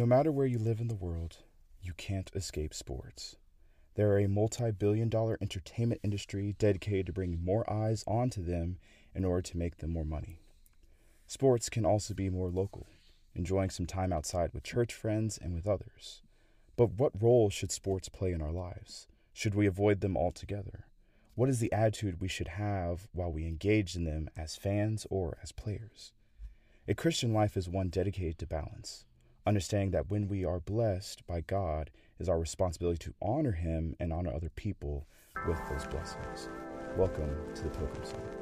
No matter where you live in the world, you can't escape sports. They're a multi billion dollar entertainment industry dedicated to bringing more eyes onto them in order to make them more money. Sports can also be more local, enjoying some time outside with church friends and with others. But what role should sports play in our lives? Should we avoid them altogether? What is the attitude we should have while we engage in them as fans or as players? A Christian life is one dedicated to balance, understanding that when we are blessed by God, is our responsibility to honor Him and honor other people with those blessings. Welcome to the Pilgrim Song.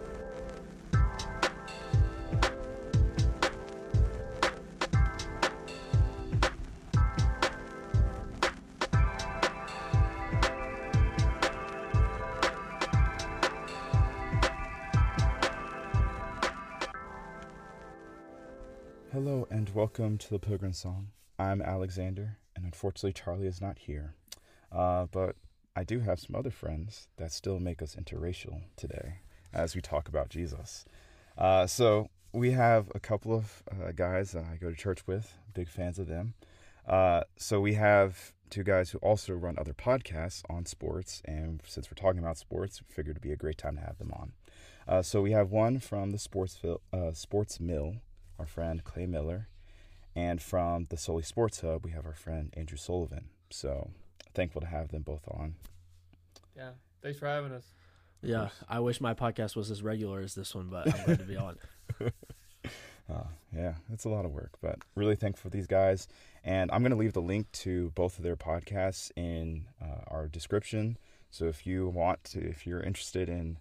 Welcome to the Pilgrim Song. I'm Alexander, and unfortunately, Charlie is not here. Uh, but I do have some other friends that still make us interracial today as we talk about Jesus. Uh, so we have a couple of uh, guys that I go to church with, big fans of them. Uh, so we have two guys who also run other podcasts on sports, and since we're talking about sports, we figured it'd be a great time to have them on. Uh, so we have one from the Sports, uh, sports Mill our friend Clay Miller. And from the Sully Sports Hub, we have our friend Andrew Sullivan. So thankful to have them both on. Yeah. Thanks for having us. Yeah. I wish my podcast was as regular as this one, but I'm glad to be on. Uh, yeah, it's a lot of work, but really thankful for these guys. And I'm going to leave the link to both of their podcasts in uh, our description. So if you want to, if you're interested in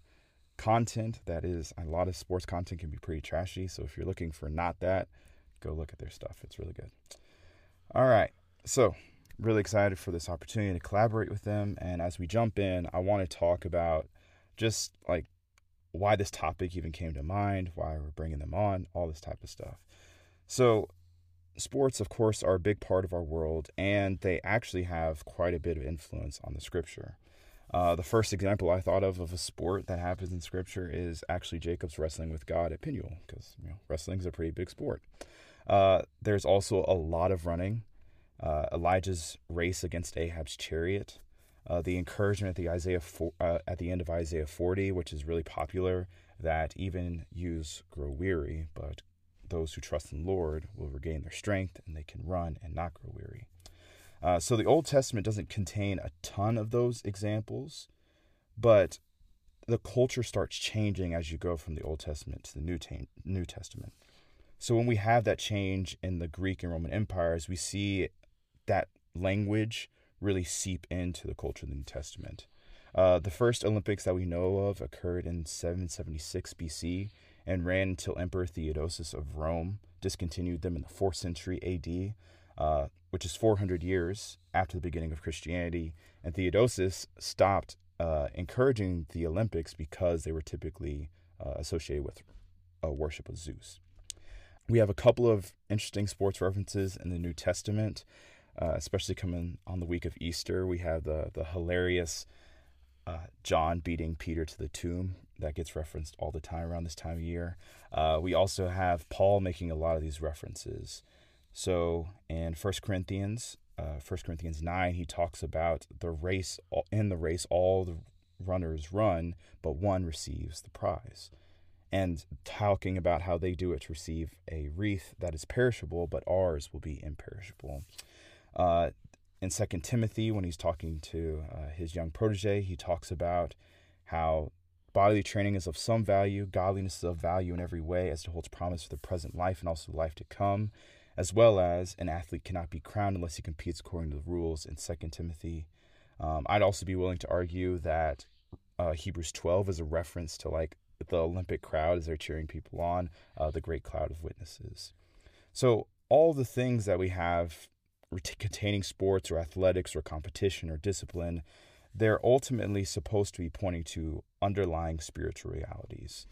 content that is a lot of sports content can be pretty trashy. So if you're looking for not that, go look at their stuff. It's really good. All right. So, really excited for this opportunity to collaborate with them. And as we jump in, I want to talk about just like why this topic even came to mind, why we're bringing them on, all this type of stuff. So, sports, of course, are a big part of our world, and they actually have quite a bit of influence on the scripture. Uh, the first example I thought of of a sport that happens in Scripture is actually Jacob's wrestling with God at Peniel, because you know, wrestling is a pretty big sport. Uh, there's also a lot of running. Uh, Elijah's race against Ahab's chariot. Uh, the encouragement at the Isaiah uh, at the end of Isaiah 40, which is really popular, that even youths grow weary, but those who trust in the Lord will regain their strength, and they can run and not grow weary. Uh, so the Old Testament doesn't contain a ton of those examples, but the culture starts changing as you go from the Old Testament to the New, New Testament. So when we have that change in the Greek and Roman empires, we see that language really seep into the culture of the New Testament. Uh, the first Olympics that we know of occurred in 776 BC and ran until Emperor Theodosius of Rome discontinued them in the 4th century AD uh, which is 400 years after the beginning of Christianity. And Theodosius stopped uh, encouraging the Olympics because they were typically uh, associated with a worship of Zeus. We have a couple of interesting sports references in the New Testament, uh, especially coming on the week of Easter. We have the the hilarious uh, John beating Peter to the tomb that gets referenced all the time around this time of year. Uh, we also have Paul making a lot of these references so in First Corinthians, uh, 1 Corinthians 9, he talks about the race, in the race, all the runners run, but one receives the prize. And talking about how they do it to receive a wreath that is perishable, but ours will be imperishable. Uh, in Second Timothy, when he's talking to uh, his young protege, he talks about how bodily training is of some value, godliness is of value in every way, as it holds promise for the present life and also the life to come as well as an athlete cannot be crowned unless he competes according to the rules in 2 Timothy. Um, I'd also be willing to argue that uh, Hebrews 12 is a reference to like the Olympic crowd as they're cheering people on, uh, the great cloud of witnesses. So, all the things that we have containing sports or athletics or competition or discipline, they're ultimately supposed to be pointing to underlying spiritual realities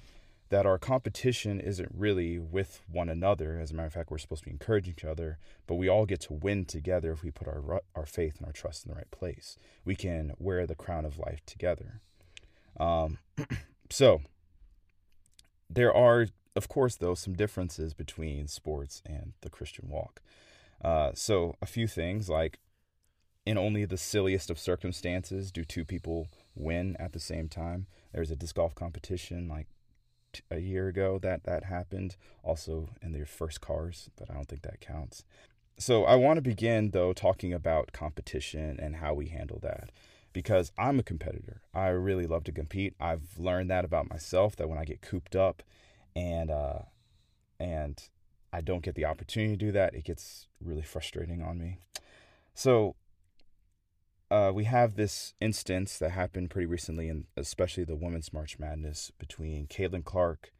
that our competition isn't really with one another. As a matter of fact, we're supposed to be encouraging each other, but we all get to win together if we put our our faith and our trust in the right place. We can wear the crown of life together. Um, so there are, of course, though, some differences between sports and the Christian walk. Uh, so a few things like in only the silliest of circumstances do two people win at the same time. There's a disc golf competition like t- a year ago that that happened. Also in their first cars, but I don't think that counts. So I want to begin though talking about competition and how we handle that because I'm a competitor. I really love to compete. I've learned that about myself that when I get cooped up and uh and I don't get the opportunity to do that, it gets really frustrating on me. So uh, we have this instance that happened pretty recently, and especially the Women's March Madness between Caitlin Clark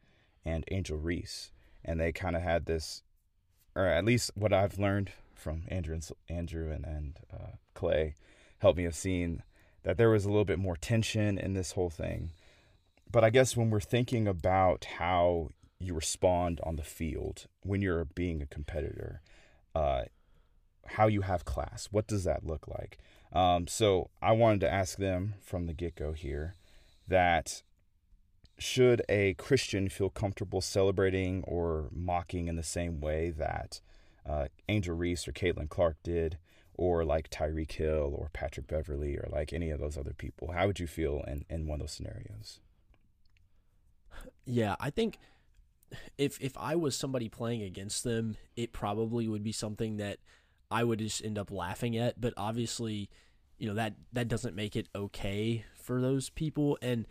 and Angel Reese, and they kind of had this, or at least what I've learned from Andrew and Andrew and and uh, Clay, helped me have seen that there was a little bit more tension in this whole thing. But I guess when we're thinking about how you respond on the field when you're being a competitor, uh, how you have class, what does that look like? Um, so I wanted to ask them from the get go here that should a Christian feel comfortable celebrating or mocking in the same way that uh, Angel Reese or Caitlin Clark did, or like Tyreek Hill or Patrick Beverley or like any of those other people? How would you feel in, in one of those scenarios? Yeah, I think if if I was somebody playing against them, it probably would be something that I would just end up laughing at. But obviously, you know that that doesn't make it okay for those people. And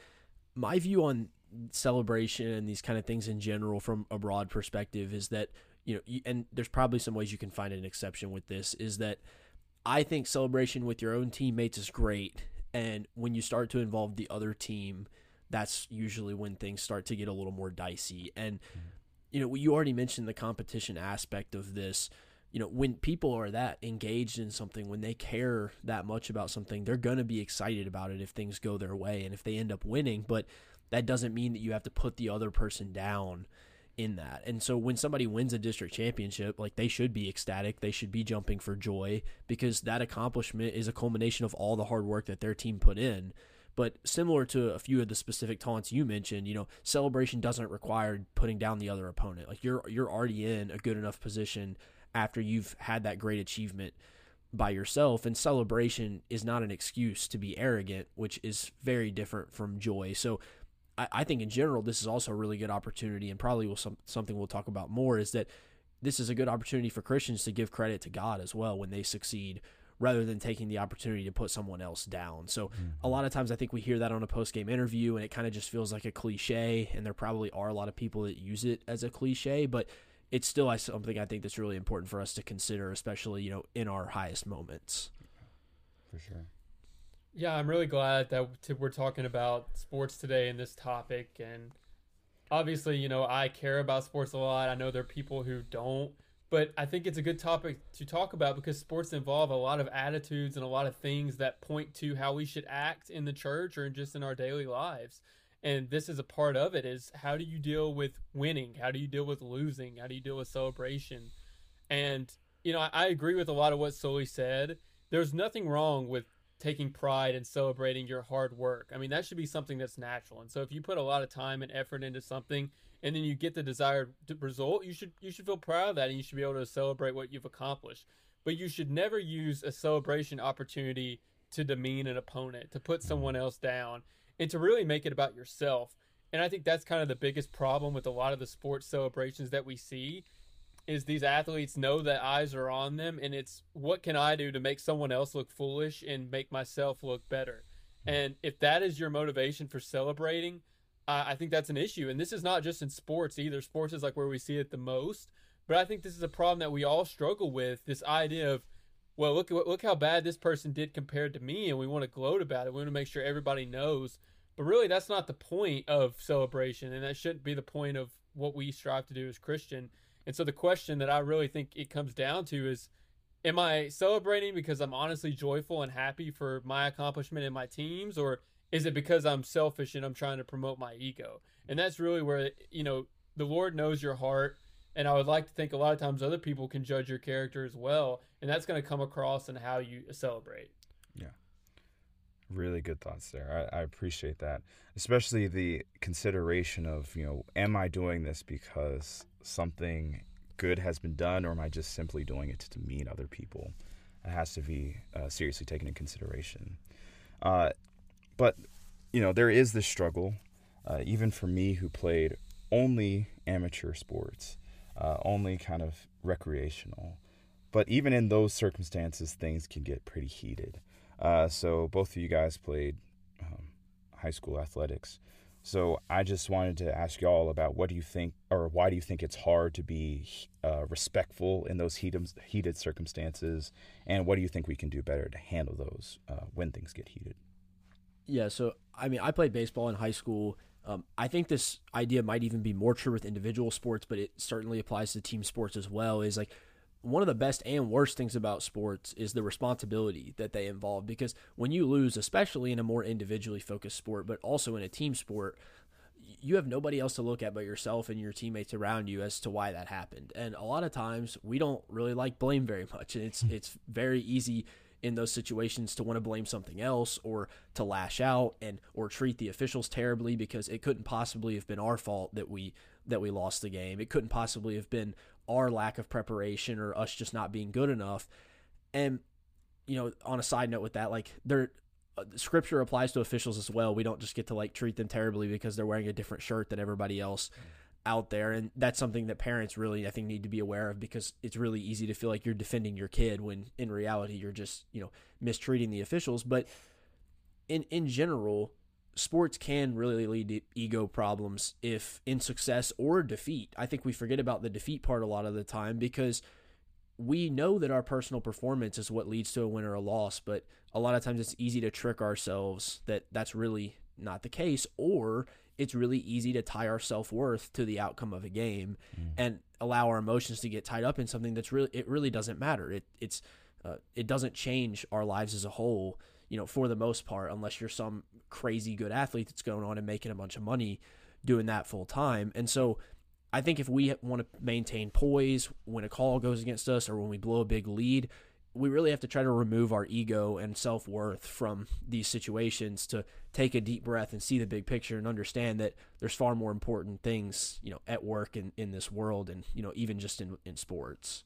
my view on celebration and these kind of things in general, from a broad perspective, is that you know, and there's probably some ways you can find an exception with this. Is that I think celebration with your own teammates is great, and when you start to involve the other team, that's usually when things start to get a little more dicey. And you know, you already mentioned the competition aspect of this you know, when people are that engaged in something, when they care that much about something, they're going to be excited about it if things go their way and if they end up winning. But that doesn't mean that you have to put the other person down in that. And so when somebody wins a district championship, like they should be ecstatic, they should be jumping for joy because that accomplishment is a culmination of all the hard work that their team put in. But similar to a few of the specific taunts you mentioned, you know, celebration doesn't require putting down the other opponent. Like you're you're already in a good enough position after you've had that great achievement by yourself. And celebration is not an excuse to be arrogant, which is very different from joy. So I, I think in general, this is also a really good opportunity, and probably will some, something we'll talk about more is that this is a good opportunity for Christians to give credit to God as well when they succeed rather than taking the opportunity to put someone else down. So mm-hmm. a lot of times I think we hear that on a post game interview and it kind of just feels like a cliche and there probably are a lot of people that use it as a cliche, but it's still something I think that's really important for us to consider, especially you know in our highest moments. For sure. Yeah, I'm really glad that we're talking about sports today in this topic, and obviously, you know, I care about sports a lot. I know there are people who don't, but I think it's a good topic to talk about because sports involve a lot of attitudes and a lot of things that point to how we should act in the church or just in our daily lives. And this is a part of it is how do you deal with winning? How do you deal with losing? How do you deal with celebration? And you know i, I agree with a lot of what Sully said. There's nothing wrong with taking pride and celebrating your hard work. I mean that should be something that's natural. And so if you put a lot of time and effort into something and then you get the desired result you should you should feel proud of that and you should be able to celebrate what you've accomplished. But you should never use a celebration opportunity to demean an opponent to put someone else down and to really make it about yourself. And I think that's kind of the biggest problem with a lot of the sports celebrations that we see is these athletes know that eyes are on them and it's what can I do to make someone else look foolish and make myself look better. And if that is your motivation for celebrating, uh, I think that's an issue. And this is not just in sports either. Sports is like where we see it the most. But I think this is a problem that we all struggle with. This idea of, well, look look how bad this person did compared to me, and we want to gloat about it. We want to make sure everybody knows but really, that's not the point of celebration, and that shouldn't be the point of what we strive to do as Christian. And so, the question that I really think it comes down to is Am I celebrating because I'm honestly joyful and happy for my accomplishment and my team's, or is it because I'm selfish and I'm trying to promote my ego? And that's really where, you know, the Lord knows your heart. And I would like to think a lot of times other people can judge your character as well. And that's going to come across in how you celebrate. Really good thoughts there. I, I appreciate that, especially the consideration of you know, am I doing this because something good has been done, or am I just simply doing it to demean other people? It has to be uh, seriously taken into consideration. Uh, but you know, there is this struggle, uh, even for me who played only amateur sports, uh, only kind of recreational. But even in those circumstances, things can get pretty heated. Uh, so both of you guys played um, high school athletics. So I just wanted to ask y'all about what do you think, or why do you think it's hard to be uh, respectful in those heated, heated circumstances, and what do you think we can do better to handle those uh, when things get heated? Yeah, so I mean, I played baseball in high school. Um, I think this idea might even be more true with individual sports, but it certainly applies to team sports as well. Is like one of the best and worst things about sports is the responsibility that they involve because when you lose especially in a more individually focused sport but also in a team sport you have nobody else to look at but yourself and your teammates around you as to why that happened and a lot of times we don't really like blame very much and it's hmm. it's very easy in those situations to want to blame something else or to lash out and or treat the officials terribly because it couldn't possibly have been our fault that we that we lost the game. It couldn't possibly have been our lack of preparation or us just not being good enough. And you know, on a side note with that, like there uh, scripture applies to officials as well. We don't just get to like treat them terribly because they're wearing a different shirt than everybody else out there and that's something that parents really I think need to be aware of because it's really easy to feel like you're defending your kid when in reality you're just, you know, mistreating the officials, but in in general, sports can really lead to ego problems if in success or defeat. I think we forget about the defeat part a lot of the time because we know that our personal performance is what leads to a win or a loss, but a lot of times it's easy to trick ourselves that that's really not the case or it's really easy to tie our self-worth to the outcome of a game mm. and allow our emotions to get tied up in something that's really it really doesn't matter. It it's uh, it doesn't change our lives as a whole you know, for the most part, unless you're some crazy good athlete that's going on and making a bunch of money doing that full time. And so I think if we want to maintain poise when a call goes against us or when we blow a big lead, we really have to try to remove our ego and self worth from these situations to take a deep breath and see the big picture and understand that there's far more important things, you know, at work in, in this world and, you know, even just in, in sports.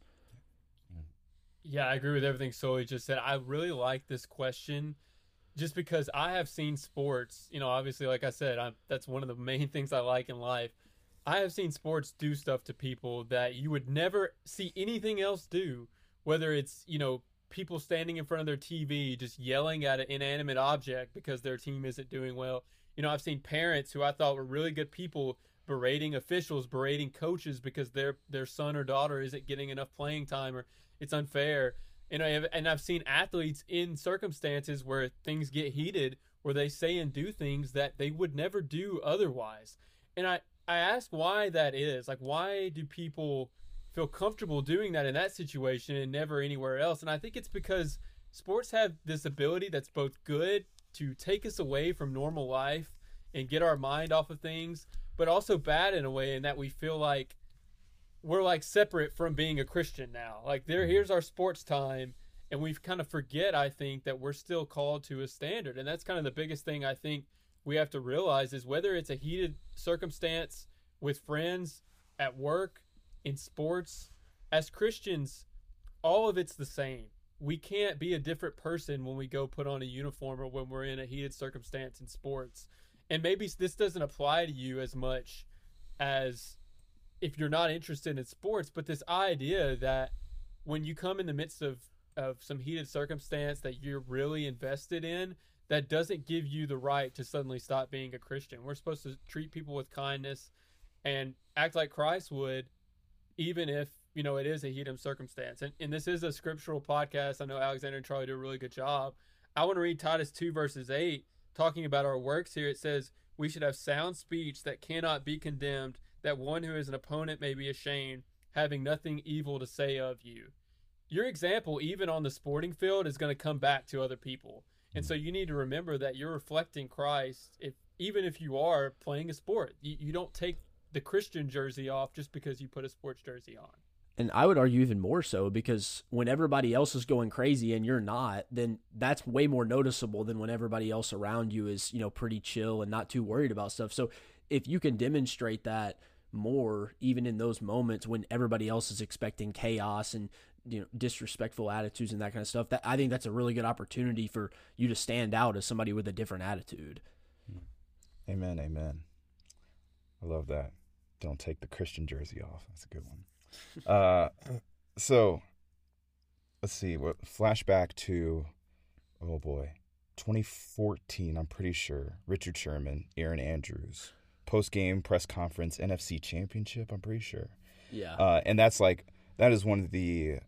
Yeah, I agree with everything Sully just said. I really like this question just because I have seen sports, you know, obviously, like I said, I'm, that's one of the main things I like in life. I have seen sports do stuff to people that you would never see anything else do, whether it's, you know, people standing in front of their TV just yelling at an inanimate object because their team isn't doing well. You know, I've seen parents who I thought were really good people berating officials, berating coaches because their their son or daughter isn't getting enough playing time or it's unfair. And I have, and I've seen athletes in circumstances where things get heated, where they say and do things that they would never do otherwise. And I I ask why that is. Like, why do people feel comfortable doing that in that situation and never anywhere else? And I think it's because sports have this ability that's both good to take us away from normal life and get our mind off of things, but also bad in a way in that we feel like we're like separate from being a Christian now. Like there mm-hmm. here's our sports time and we kind of forget I think that we're still called to a standard. And that's kind of the biggest thing I think we have to realize is whether it's a heated circumstance with friends at work in sports as Christians all of it's the same. We can't be a different person when we go put on a uniform or when we're in a heated circumstance in sports. And maybe this doesn't apply to you as much as if you're not interested in sports, but this idea that when you come in the midst of of some heated circumstance that you're really invested in, that doesn't give you the right to suddenly stop being a Christian. We're supposed to treat people with kindness and act like Christ would, even if you know it is a heated circumstance. And and this is a scriptural podcast. I know Alexander and Charlie do a really good job. I want to read Titus two verses eight, talking about our works here. It says we should have sound speech that cannot be condemned that one who is an opponent may be ashamed, having nothing evil to say of you. Your example, even on the sporting field, is going to come back to other people. And so hmm. you need to remember that you're reflecting Christ if even if you are playing a sport. You, you don't take the Christian jersey off just because you put a sports jersey on. And I would argue even more so because when everybody else is going crazy and you're not, then that's way more noticeable than when everybody else around you is, you know, pretty chill and not too worried about stuff. So if you can demonstrate that more even in those moments when everybody else is expecting chaos and you know disrespectful attitudes and that kind of stuff that i think that's a really good opportunity for you to stand out as somebody with a different attitude. Amen amen. I love that. Don't take the christian jersey off. That's a good one. Uh so let's see what flashback to oh boy 2014 i'm pretty sure. Richard sherman erin andrews post-game press conference nfc championship i'm pretty sure. Yeah. Uh, and that's like that is one of the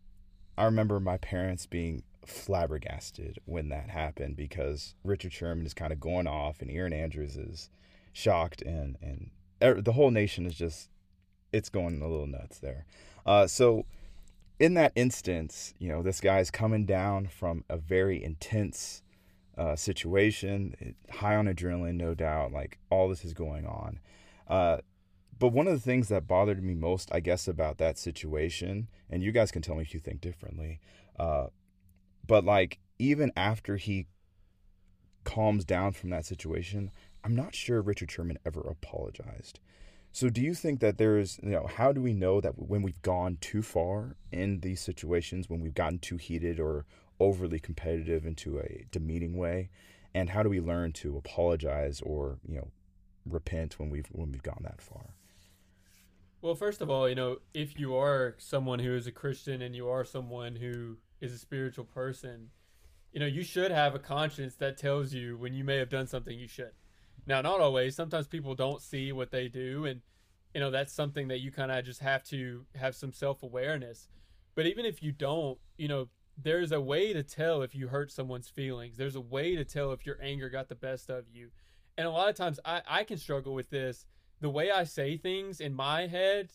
i remember my parents being flabbergasted when that happened because richard sherman is kind of going off and Erin andrews is shocked and and er, the whole nation is just it's going a little nuts there. Uh, so in that instance, you know, this guy's coming down from a very intense uh, situation, high on adrenaline, no doubt. Like all this is going on. Uh, but one of the things that bothered me most, I guess, about that situation, and you guys can tell me if you think differently, uh, but like even after he calms down from that situation, I'm not sure Richard Sherman ever apologized. So do you think that there's, you know, how do we know that when we've gone too far in these situations, when we've gotten too heated or overly competitive into a demeaning way, and how do we learn to apologize or, you know, repent when we've when we've gone that far? Well, first of all, you know, if you are someone who is a Christian and you are someone who is a spiritual person, you know, you should have a conscience that tells you when you may have done something you should. Now, not always. Sometimes people don't see what they do, and you know that's something that you kind of just have to have some self awareness. But even if you don't, you know, there's a way to tell if you hurt someone's feelings. There's a way to tell if your anger got the best of you. And a lot of times, I, I can struggle with this. The way I say things in my head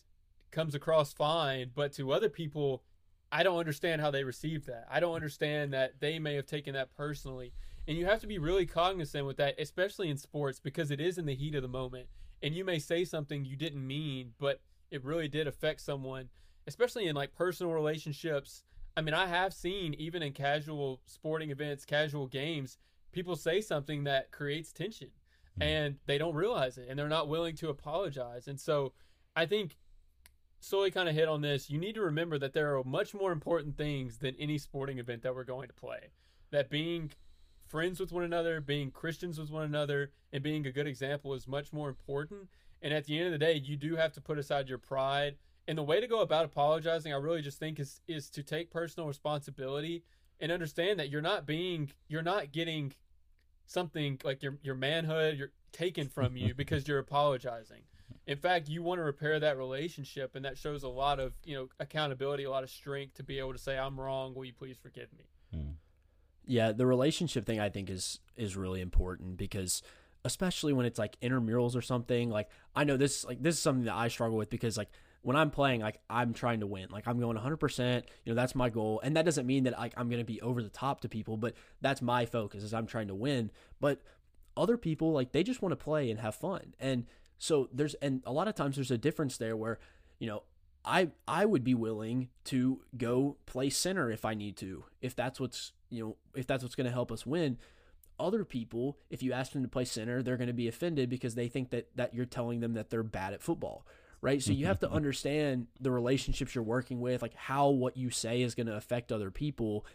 comes across fine, but to other people, I don't understand how they received that. I don't understand that they may have taken that personally. And you have to be really cognizant with that, especially in sports, because it is in the heat of the moment. And you may say something you didn't mean, but it really did affect someone, especially in like personal relationships. I mean, I have seen even in casual sporting events, casual games, people say something that creates tension mm-hmm. and they don't realize it and they're not willing to apologize. And so I think Sully kind of hit on this. You need to remember that there are much more important things than any sporting event that we're going to play. That being friends with one another, being Christians with one another, and being a good example is much more important. And at the end of the day, you do have to put aside your pride. And the way to go about apologizing, I really just think is is to take personal responsibility and understand that you're not being you're not getting something like your your manhood you're taken from you because you're apologizing. In fact, you want to repair that relationship and that shows a lot of, you know, accountability, a lot of strength to be able to say I'm wrong, will you please forgive me? Mm. Yeah, the relationship thing I think is is really important because especially when it's like intramurals or something, like I know this like this is something that I struggle with because like when I'm playing, like I'm trying to win. Like I'm going 100%, you know, that's my goal. And that doesn't mean that like I'm going to be over the top to people, but that's my focus is I'm trying to win. But other people like they just want to play and have fun. And so there's and a lot of times there's a difference there where, you know, I I would be willing to go play center if I need to, if that's what's you know if that's what's going to help us win. Other people, if you ask them to play center, they're going to be offended because they think that that you're telling them that they're bad at football, right? So you mm-hmm, have to mm-hmm. understand the relationships you're working with, like how what you say is going to affect other people.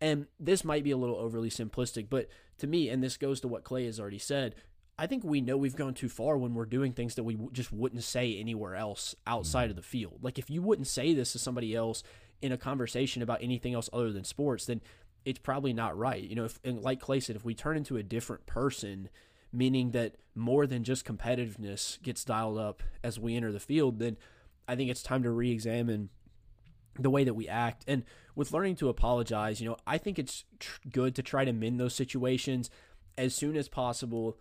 And this might be a little overly simplistic, but to me, and this goes to what Clay has already said, I think we know we've gone too far when we're doing things that we just wouldn't say anywhere else outside of mm-hmm. the field. Like if you wouldn't say this to somebody else in a conversation about anything else other than sports, then it's probably not right. You know, if like Clay said, if we turn into a different person, meaning that more than just competitiveness gets dialed up as we enter the field, then I think it's time to re-examine the way that we act. And with learning to apologize, you know, I think it's tr- good to try to mend those situations as soon as possible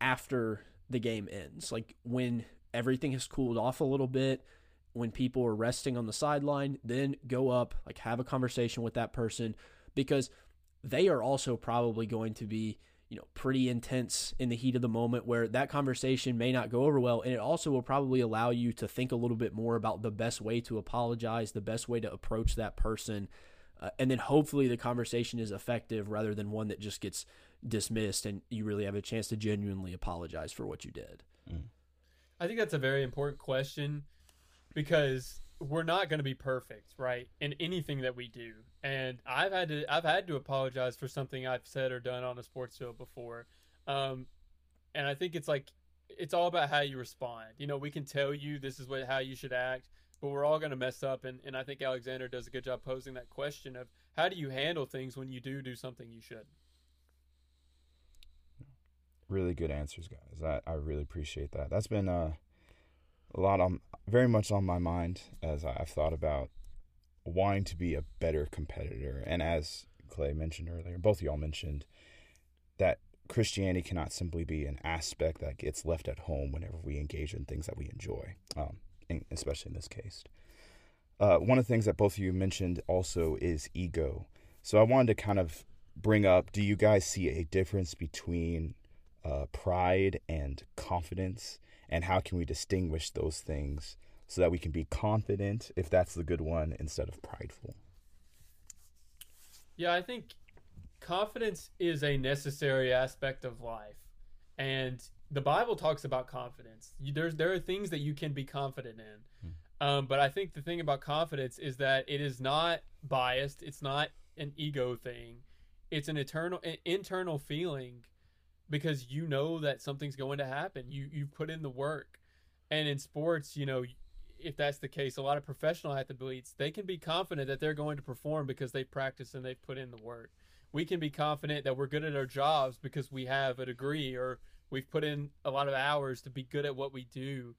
after the game ends. Like when everything has cooled off a little bit, when people are resting on the sideline, then go up, like have a conversation with that person because they are also probably going to be, you know, pretty intense in the heat of the moment where that conversation may not go over well. And it also will probably allow you to think a little bit more about the best way to apologize, the best way to approach that person. Uh, and then hopefully the conversation is effective rather than one that just gets dismissed and you really have a chance to genuinely apologize for what you did. Mm. I think that's a very important question because we're not going to be perfect, right? In anything that we do. And I've had to I've had to apologize for something I've said or done on a sports field before. Um, and I think it's like it's all about how you respond. You know, we can tell you this is what how you should act, but we're all going to mess up and and I think Alexander does a good job posing that question of how do you handle things when you do do something you should. Really good answers, guys. I, I really appreciate that. That's been uh, a lot on very much on my mind as I've thought about wanting to be a better competitor. And as Clay mentioned earlier, both y'all mentioned that Christianity cannot simply be an aspect that gets left at home whenever we engage in things that we enjoy, um, especially in this case. Uh, one of the things that both of you mentioned also is ego. So I wanted to kind of bring up do you guys see a difference between uh, pride and confidence? And how can we distinguish those things so that we can be confident, if that's the good one, instead of prideful? Yeah, I think confidence is a necessary aspect of life. And the Bible talks about confidence. You, there's there are things that you can be confident in. Hmm. Um, but I think the thing about confidence is that it is not biased. It's not an ego thing. It's an eternal, an internal feeling because you know that something's going to happen. You you've put in the work, and in sports, you know, if that's the case, a lot of professional athletes they can be confident that they're going to perform because they practice and they've put in the work. We can be confident that we're good at our jobs because we have a degree or we've put in a lot of hours to be good at what we do.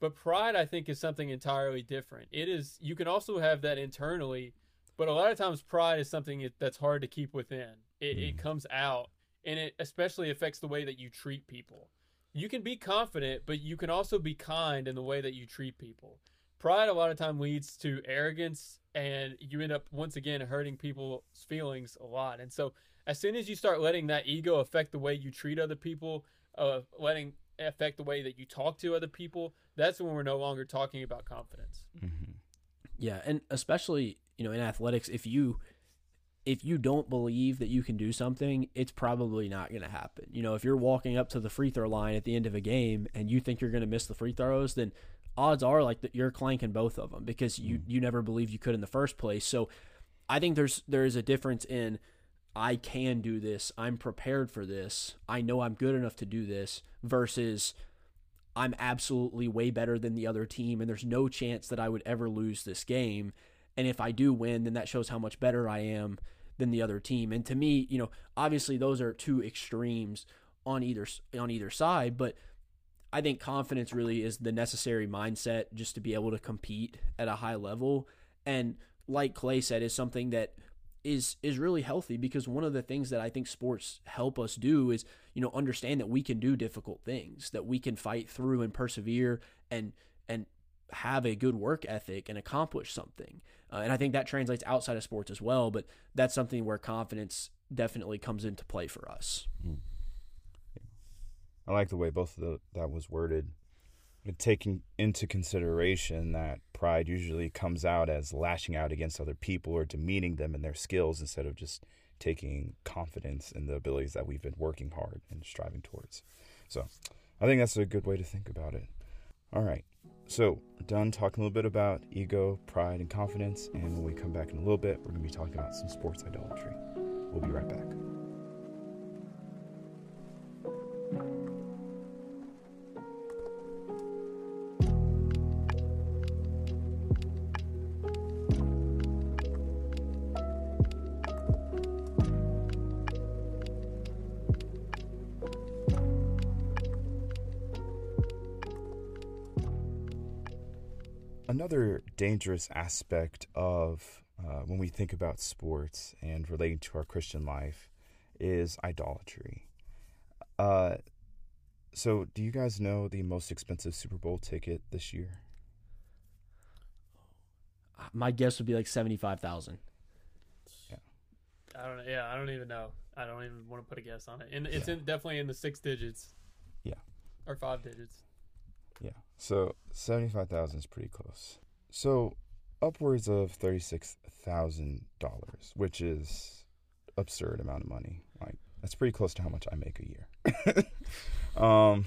But pride, I think, is something entirely different. It is you can also have that internally, but a lot of times pride is something that's hard to keep within. It, mm. it comes out and it especially affects the way that you treat people. You can be confident, but you can also be kind in the way that you treat people. Pride a lot of time leads to arrogance and you end up once again hurting people's feelings a lot. And so as soon as you start letting that ego affect the way you treat other people, uh, letting affect the way that you talk to other people, that's when we're no longer talking about confidence. Mm-hmm. Yeah, and especially you know in athletics, if you if you don't believe that you can do something, it's probably not going to happen. You know, if you're walking up to the free throw line at the end of a game and you think you're going to miss the free throws, then odds are like that you're clanking both of them because you mm. you never believed you could in the first place. So I think there's there is a difference in I can do this. I'm prepared for this. I know I'm good enough to do this versus I'm absolutely way better than the other team and there's no chance that I would ever lose this game and if I do win, then that shows how much better I am than the other team. And to me, you know, obviously those are two extremes on either on either side, but I think confidence really is the necessary mindset just to be able to compete at a high level. And like Clay said, is something that is is really healthy because one of the things that I think sports help us do is you know understand that we can do difficult things, that we can fight through and persevere and and have a good work ethic and accomplish something. Uh, and I think that translates outside of sports as well, but that's something where confidence definitely comes into play for us. Mm. I like the way both of the, that was worded. Taking into consideration that pride usually comes out as lashing out against other people or demeaning them in their skills instead of just taking confidence in the abilities that we've been working hard and striving towards. So I think that's a good way to think about it. All right. So, done talking a little bit about ego, pride, and confidence. And when we come back in a little bit, we're going to be talking about some sports idolatry. We'll be right back. Another dangerous aspect of uh, when we think about sports and relating to our Christian life is idolatry. Uh, so, do you guys know the most expensive Super Bowl ticket this year? My guess would be like seventy-five thousand. Yeah. I don't. Yeah, I don't even know. I don't even want to put a guess on it. And it's yeah. in, definitely in the six digits. Yeah. Or five digits. Yeah. So seventy-five thousand is pretty close. So upwards of thirty-six thousand dollars, which is absurd amount of money. Like that's pretty close to how much I make a year. um,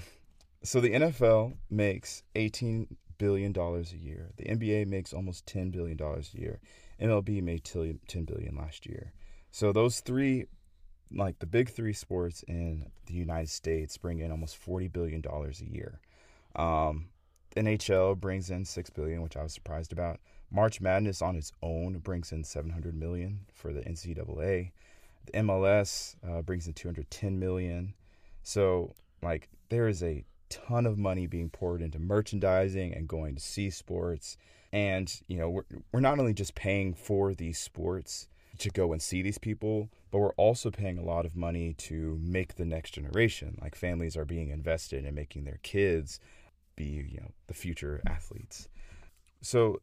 so the NFL makes 18 billion dollars a year. The NBA makes almost 10 billion dollars a year. MLB made 10 billion last year. So those three like the big 3 sports in the United States bring in almost 40 billion dollars a year. Um, NHL brings in 6 billion, which I was surprised about. March Madness on its own brings in 700 million for the NCAA. The MLS uh, brings in 210 million. So like there is a ton of money being poured into merchandising and going to see sports. And, you know, we're, we're not only just paying for these sports to go and see these people, but we're also paying a lot of money to make the next generation. Like families are being invested in making their kids be, you know, the future athletes. So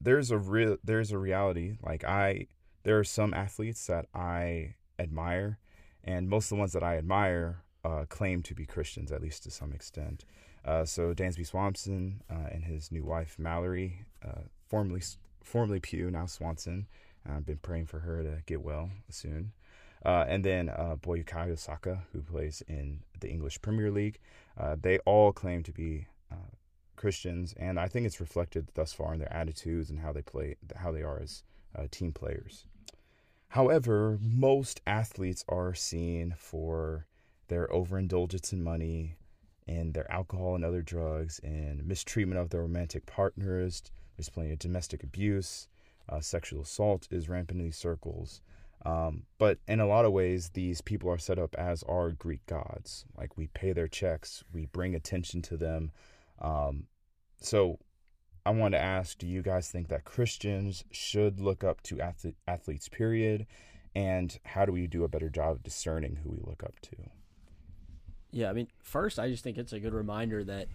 there's a real there's a reality. Like I there are some athletes that I admire, and most of the ones that I admire uh, claim to be Christians, at least to some extent. Uh, so Dansby Swanson uh, and his new wife Mallory, uh, formerly formerly Pugh, now Swanson. I've been praying for her to get well soon. Uh, and then uh, Saka, who plays in the English Premier League. Uh, they all claim to be Christians, and I think it's reflected thus far in their attitudes and how they play, how they are as team players. However, most athletes are seen for their overindulgence in money and their alcohol and other drugs and mistreatment of their romantic partners. There's plenty of domestic abuse. Uh, sexual assault is rampant in these circles. Um, but in a lot of ways, these people are set up as our Greek gods. Like we pay their checks, we bring attention to them. Um, so I want to ask do you guys think that Christians should look up to athletes, period? And how do we do a better job of discerning who we look up to? Yeah, I mean, first, I just think it's a good reminder that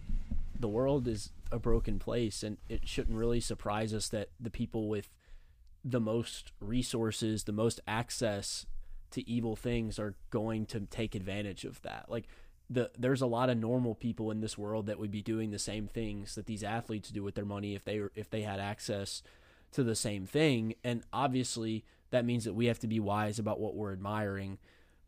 the world is a broken place, and it shouldn't really surprise us that the people with the most resources, the most access to evil things are going to take advantage of that. Like, the there's a lot of normal people in this world that would be doing the same things that these athletes do with their money if they if they had access to the same thing and obviously that means that we have to be wise about what we're admiring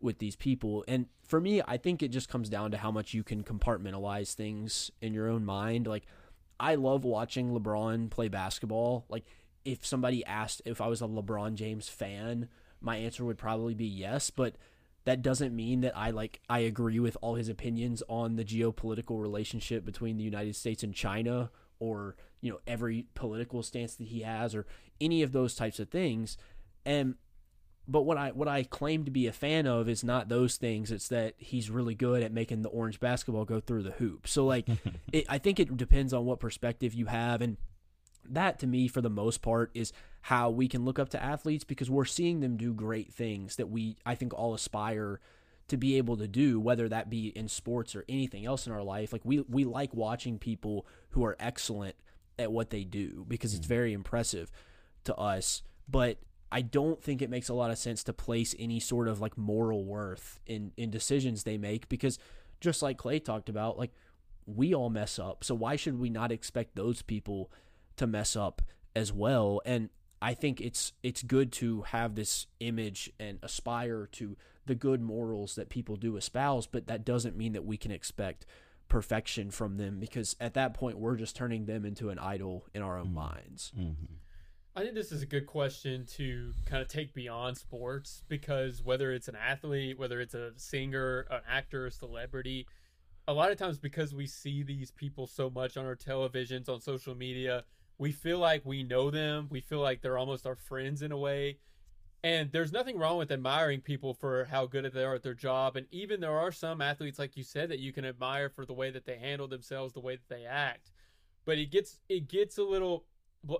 with these people. And for me, I think it just comes down to how much you can compartmentalize things in your own mind. Like, I love watching LeBron play basketball. Like, if somebody asked if I was a LeBron James fan, my answer would probably be yes. But that doesn't mean that I like I agree with all his opinions on the geopolitical relationship between the United States and China or you know every political stance that he has or any of those types of things and but what I what I claim to be a fan of is not those things. It's that he's really good at making the orange basketball go through the hoop. So like, it, I think it depends on what perspective you have, and that to me, for the most part, is how we can look up to athletes because we're seeing them do great things that we I think all aspire to be able to do, whether that be in sports or anything else in our life. Like we we like watching people who are excellent at what they do because it's mm. very impressive to us. But I don't think it makes a lot of sense to place any sort of like moral worth in in decisions they make because just like Clay talked about, like we all mess up. So why should we not expect those people to mess up as well? And I think it's it's good to have this image and aspire to the good morals that people do espouse, but that doesn't mean that we can expect perfection from them because at that point we're just turning them into an idol in our own mm-hmm. minds. Mm-hmm. I think this is a good question to kind of take beyond sports because whether it's an athlete, whether it's a singer, an actor, a celebrity, a lot of times because we see these people so much on our televisions, on social media, we feel like we know them. We feel like they're almost our friends in a way. And there's nothing wrong with admiring people for how good they are at their job. And even there are some athletes, like you said, that you can admire for the way that they handle themselves, the way that they act. But it gets it gets a little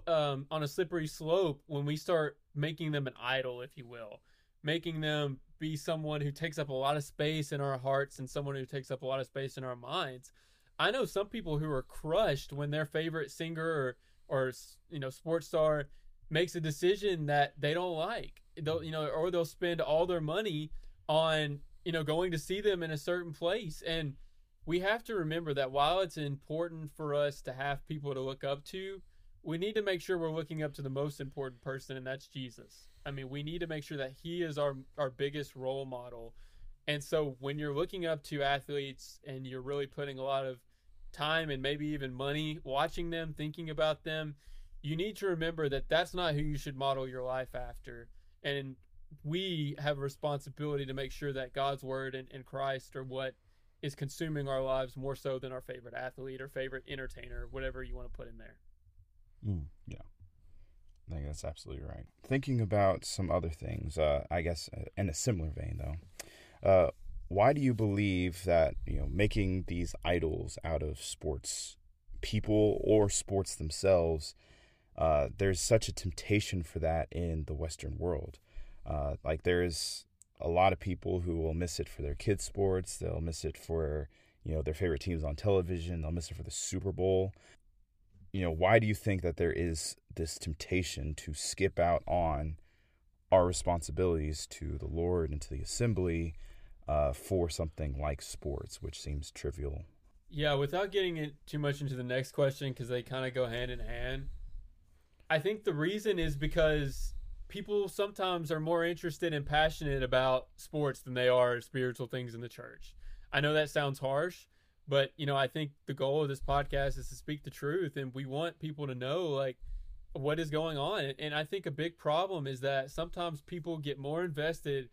um, on a slippery slope when we start making them an idol, if you will, making them be someone who takes up a lot of space in our hearts and someone who takes up a lot of space in our minds. I know some people who are crushed when their favorite singer or, or you know sports star makes a decision that they don't like. They'll you know or they'll spend all their money on you know going to see them in a certain place and we have to remember that while it's important for us to have people to look up to, we need to make sure we're looking up to the most important person, and that's Jesus. I mean, we need to make sure that He is our our biggest role model. And so, when you're looking up to athletes and you're really putting a lot of time and maybe even money watching them, thinking about them, you need to remember that that's not who you should model your life after. And we have a responsibility to make sure that God's word and, and Christ are what is consuming our lives more so than our favorite athlete or favorite entertainer, whatever you want to put in there. Mm, yeah. I think that's absolutely right. Thinking about some other things, uh, I guess, uh, in a similar vein, though, uh, why do you believe that you know making these idols out of sports people or sports themselves, uh, there's such a temptation for that in the Western world? Uh, like there's a lot of people who will miss it for their kids' sports. They'll miss it for you know their favorite teams on television. They'll miss it for the Super Bowl. You know, why do you think that there is this temptation to skip out on our responsibilities to the Lord and to the assembly uh, for something like sports, which seems trivial? Yeah, without getting it too much into the next question, because they kind of go hand in hand. I think the reason is because people sometimes are more interested and passionate about sports than they are spiritual things in the church. I know that sounds harsh, but you know, I think the goal of this podcast is to speak the truth and we want people to know like what is going on. And I think a big problem is that sometimes people get more invested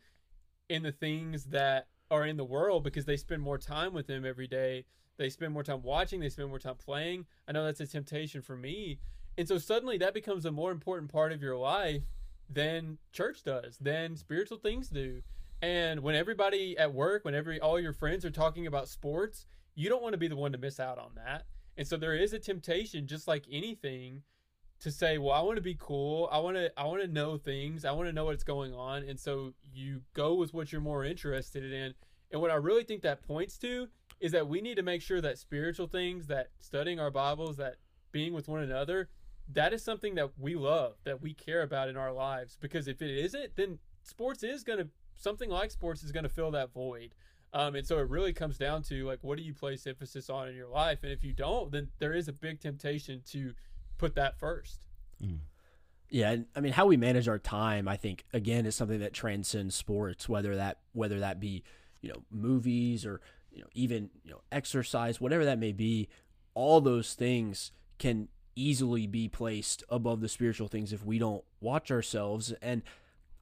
in the things that are in the world because they spend more time with them every day. They spend more time watching, they spend more time playing. I know that's a temptation for me. And so suddenly that becomes a more important part of your life than church does, than spiritual things do. And when everybody at work, when every all your friends are talking about sports, you don't want to be the one to miss out on that. And so there is a temptation, just like anything, to say, "Well, I want to be cool. I want to. I want to know things. I want to know what's going on." And so you go with what you're more interested in. And what I really think that points to is that we need to make sure that spiritual things, that studying our Bibles, that being with one another, that is something that we love, that we care about in our lives. Because if it isn't, then sports is going to, something like sports is going to fill that void. Um, and so it really comes down to like, what do you place emphasis on in your life? And if you don't, then there is a big temptation to put that first. Mm. Yeah, I mean, how we manage our time, I think, again, is something that transcends sports. Whether that whether that be, you know, movies or you know even you know exercise, whatever that may be, all those things can easily be placed above the spiritual things if we don't watch ourselves. And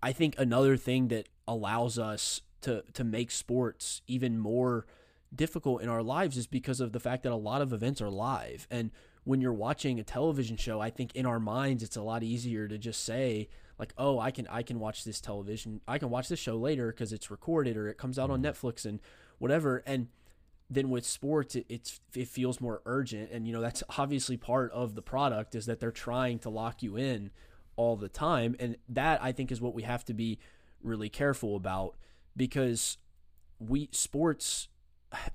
I think another thing that allows us to to make sports even more difficult in our lives is because of the fact that a lot of events are live. And when you're watching a television show, I think in our minds it's a lot easier to just say like, "Oh, I can I can watch this television. I can watch this show later because it's recorded or it comes out on mm-hmm. Netflix and whatever." And then with sports it, it's it feels more urgent and you know that's obviously part of the product is that they're trying to lock you in all the time and that I think is what we have to be really careful about because we sports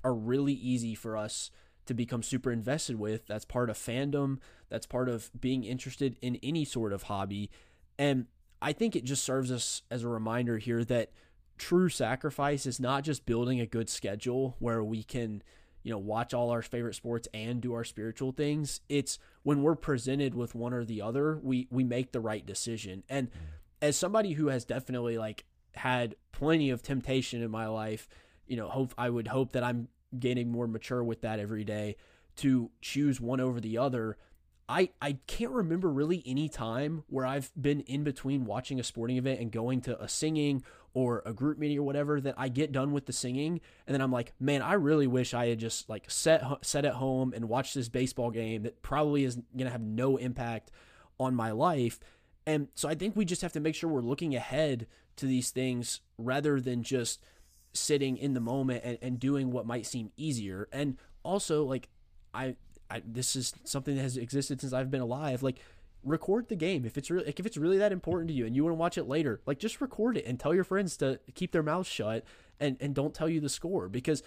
are really easy for us to become super invested with that's part of fandom that's part of being interested in any sort of hobby. And I think it just serves us as a reminder here that true sacrifice is not just building a good schedule where we can you know watch all our favorite sports and do our spiritual things. It's when we're presented with one or the other we we make the right decision. And mm. as somebody who has definitely like had plenty of temptation in my life you know hope i would hope that i'm getting more mature with that every day to choose one over the other I, I can't remember really any time where I've been in between watching a sporting event and going to a singing or a group meeting or whatever that I get done with the singing and then I'm like, man, I really wish I had just like set set at home and watched this baseball game that probably is going to have no impact on my life. And so I think we just have to make sure we're looking ahead to these things rather than just sitting in the moment and, and doing what might seem easier. And also like I I, this is something that has existed since I've been alive. Like, record the game if it's really like, if it's really that important to you and you want to watch it later. Like, just record it and tell your friends to keep their mouths shut and and don't tell you the score because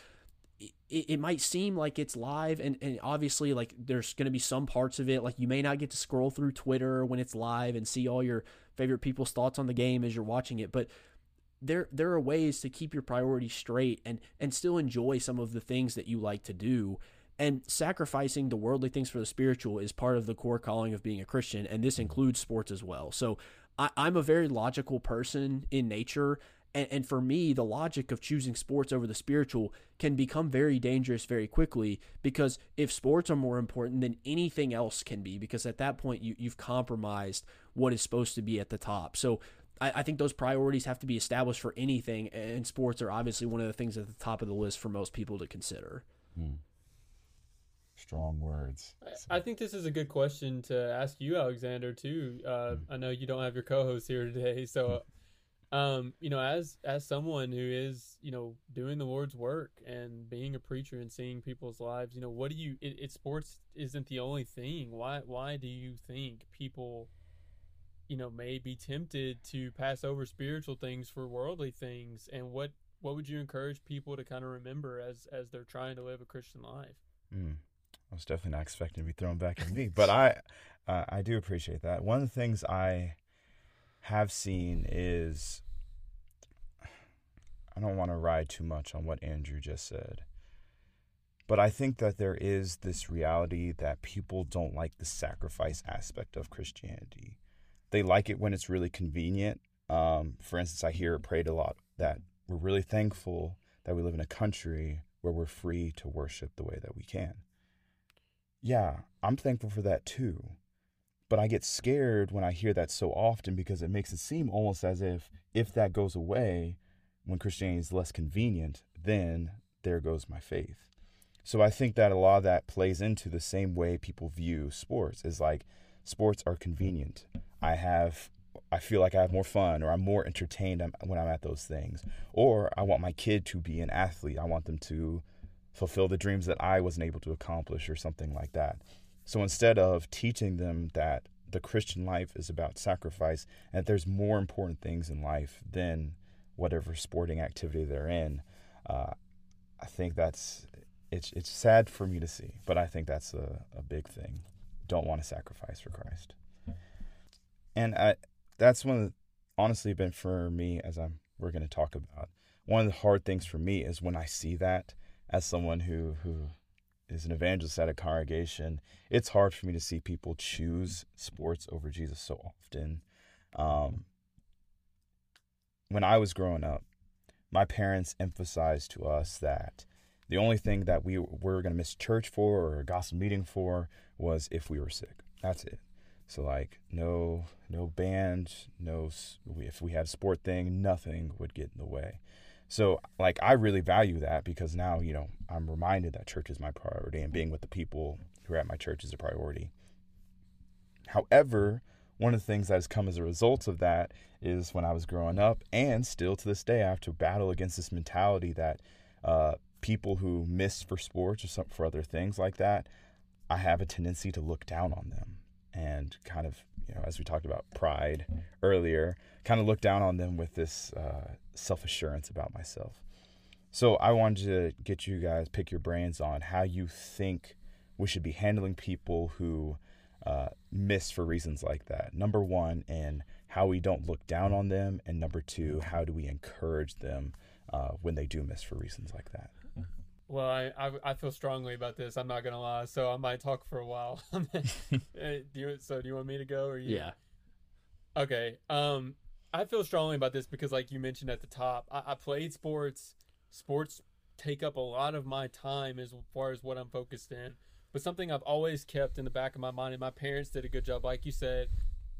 it, it might seem like it's live and, and obviously like there's going to be some parts of it like you may not get to scroll through twitter when it's live and see all your favorite people's thoughts on the game as you're watching it but there there are ways to keep your priorities straight and and still enjoy some of the things that you like to do and sacrificing the worldly things for the spiritual is part of the core calling of being a Christian, and this includes sports as well. So I, I'm a very logical person in nature, And, for me, the logic of choosing sports over the spiritual can become very dangerous very quickly because if sports are more important, then anything else can be, because at that point, you, you've compromised what is supposed to be at the top. So I, I think those priorities have to be established for anything, and sports are obviously one of the things at the top of the list for most people to consider. Hmm. Strong words. I think this is a good question to ask you, Alexander. Too. Uh, I know you don't have your co-host here today, so um, you know, as as someone who is you know doing the Lord's work and being a preacher and seeing people's lives, you know, what do you? It, it sports isn't the only thing. Why why do you think people, you know, may be tempted to pass over spiritual things for worldly things? And what what would you encourage people to kind of remember as as they're trying to live a Christian life? Mm. I was definitely not expecting to be thrown back at me, but I uh, I do appreciate that. One of the things I have seen is I don't want to ride too much on what Andrew just said. But I think that there is this reality that people don't like the sacrifice aspect of Christianity. They like it when it's really convenient. Um, for instance, I hear it prayed a lot that we're really thankful that we live in a country where we're free to worship the way that we can. Yeah, I'm thankful for that too. But I get scared when I hear that so often because it makes it seem almost as if if that goes away when Christianity is less convenient, then there goes my faith. So I think that a lot of that plays into the same way people view sports is like sports are convenient. I have I feel like I have more fun or I'm more entertained when I'm at those things. Or I want my kid to be an athlete. I want them to fulfill the dreams that I wasn't able to accomplish or something like that. So instead of teaching them that the Christian life is about sacrifice and that there's more important things in life than whatever sporting activity they're in, uh, I think that's it's it's sad for me to see, but I think that's a, a big thing. Don't want to sacrifice for Christ, and I that's one of the, honestly been for me as I'm we're going to talk about one of the hard things for me is when I see that as someone who who is an evangelist at a congregation, it's hard for me to see people choose sports over Jesus so often. Um, when I was growing up, my parents emphasized to us that the only thing that we were going to miss church for or a gospel meeting for was if we were sick. That's it. So like no no band, no if we had sport thing, nothing would get in the way. So, like, I really value that because now, you know, I'm reminded that church is my priority and being with the people who are at my church is a priority. However, one of the things that has come as a result of that is when I was growing up, and still to this day, I have to battle against this mentality that uh, people who miss for sports or some, for other things like that, I have a tendency to look down on them and kind of, you know, as we talked about pride earlier, kind of look down on them with this uh, self assurance about myself. So I wanted to get you guys pick your brains on how you think we should be handling people who uh, miss for reasons like that. Number one, and how we don't look down on them, and number two, how do we encourage them uh, when they do miss for reasons like that. Well, I, I, I feel strongly about this. I'm not gonna lie, so I might talk for a while. do you, so do you want me to go or you? Yeah. Okay. Um, I feel strongly about this because, like you mentioned at the top, I, I played sports. Sports take up a lot of my time as far as what I'm focused in. But something I've always kept in the back of my mind, and my parents did a good job, like you said,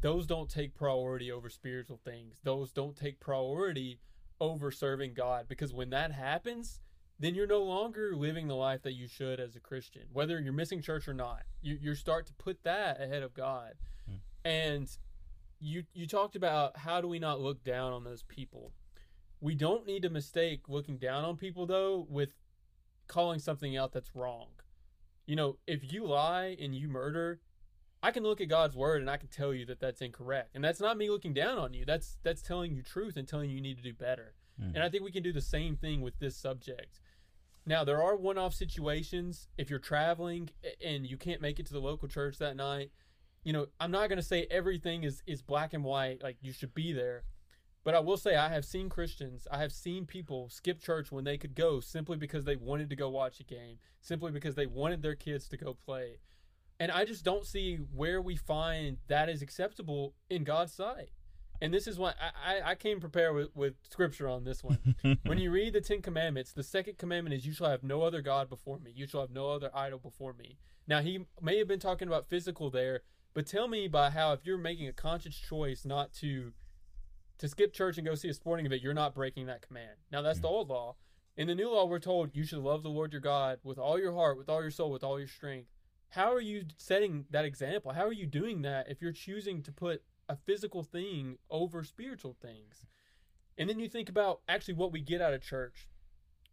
those don't take priority over spiritual things. Those don't take priority over serving God. Because when that happens, then you're no longer living the life that you should as a Christian, whether you're missing church or not. You, you start to put that ahead of God. Hmm. And you you talked about how do we not look down on those people? We don't need to mistake looking down on people though with calling something out that's wrong. You know, if you lie and you murder, I can look at God's word and I can tell you that that's incorrect. And that's not me looking down on you. That's that's telling you truth and telling you you need to do better. Mm. And I think we can do the same thing with this subject. Now, there are one-off situations if you're traveling and you can't make it to the local church that night you know, I'm not going to say everything is is black and white like you should be there. But I will say I have seen Christians, I have seen people skip church when they could go simply because they wanted to go watch a game, simply because they wanted their kids to go play. And I just don't see where we find that is acceptable in God's sight. And this is why I, I, came prepared with, with scripture on this one. when you read the Ten Commandments, the second commandment is, You shall have no other God before me. You shall have no other idol before me. Now, he may have been talking about physical there, but tell me by how, if you're making a conscious choice not to to skip church and go see a sporting event, you're not breaking that command. Now, that's the old law. In the new law, we're told you should love the Lord your God with all your heart, with all your soul, with all your strength. How are you setting that example? How are you doing that if you're choosing to put a physical thing over spiritual things? And then you think about actually what we get out of church.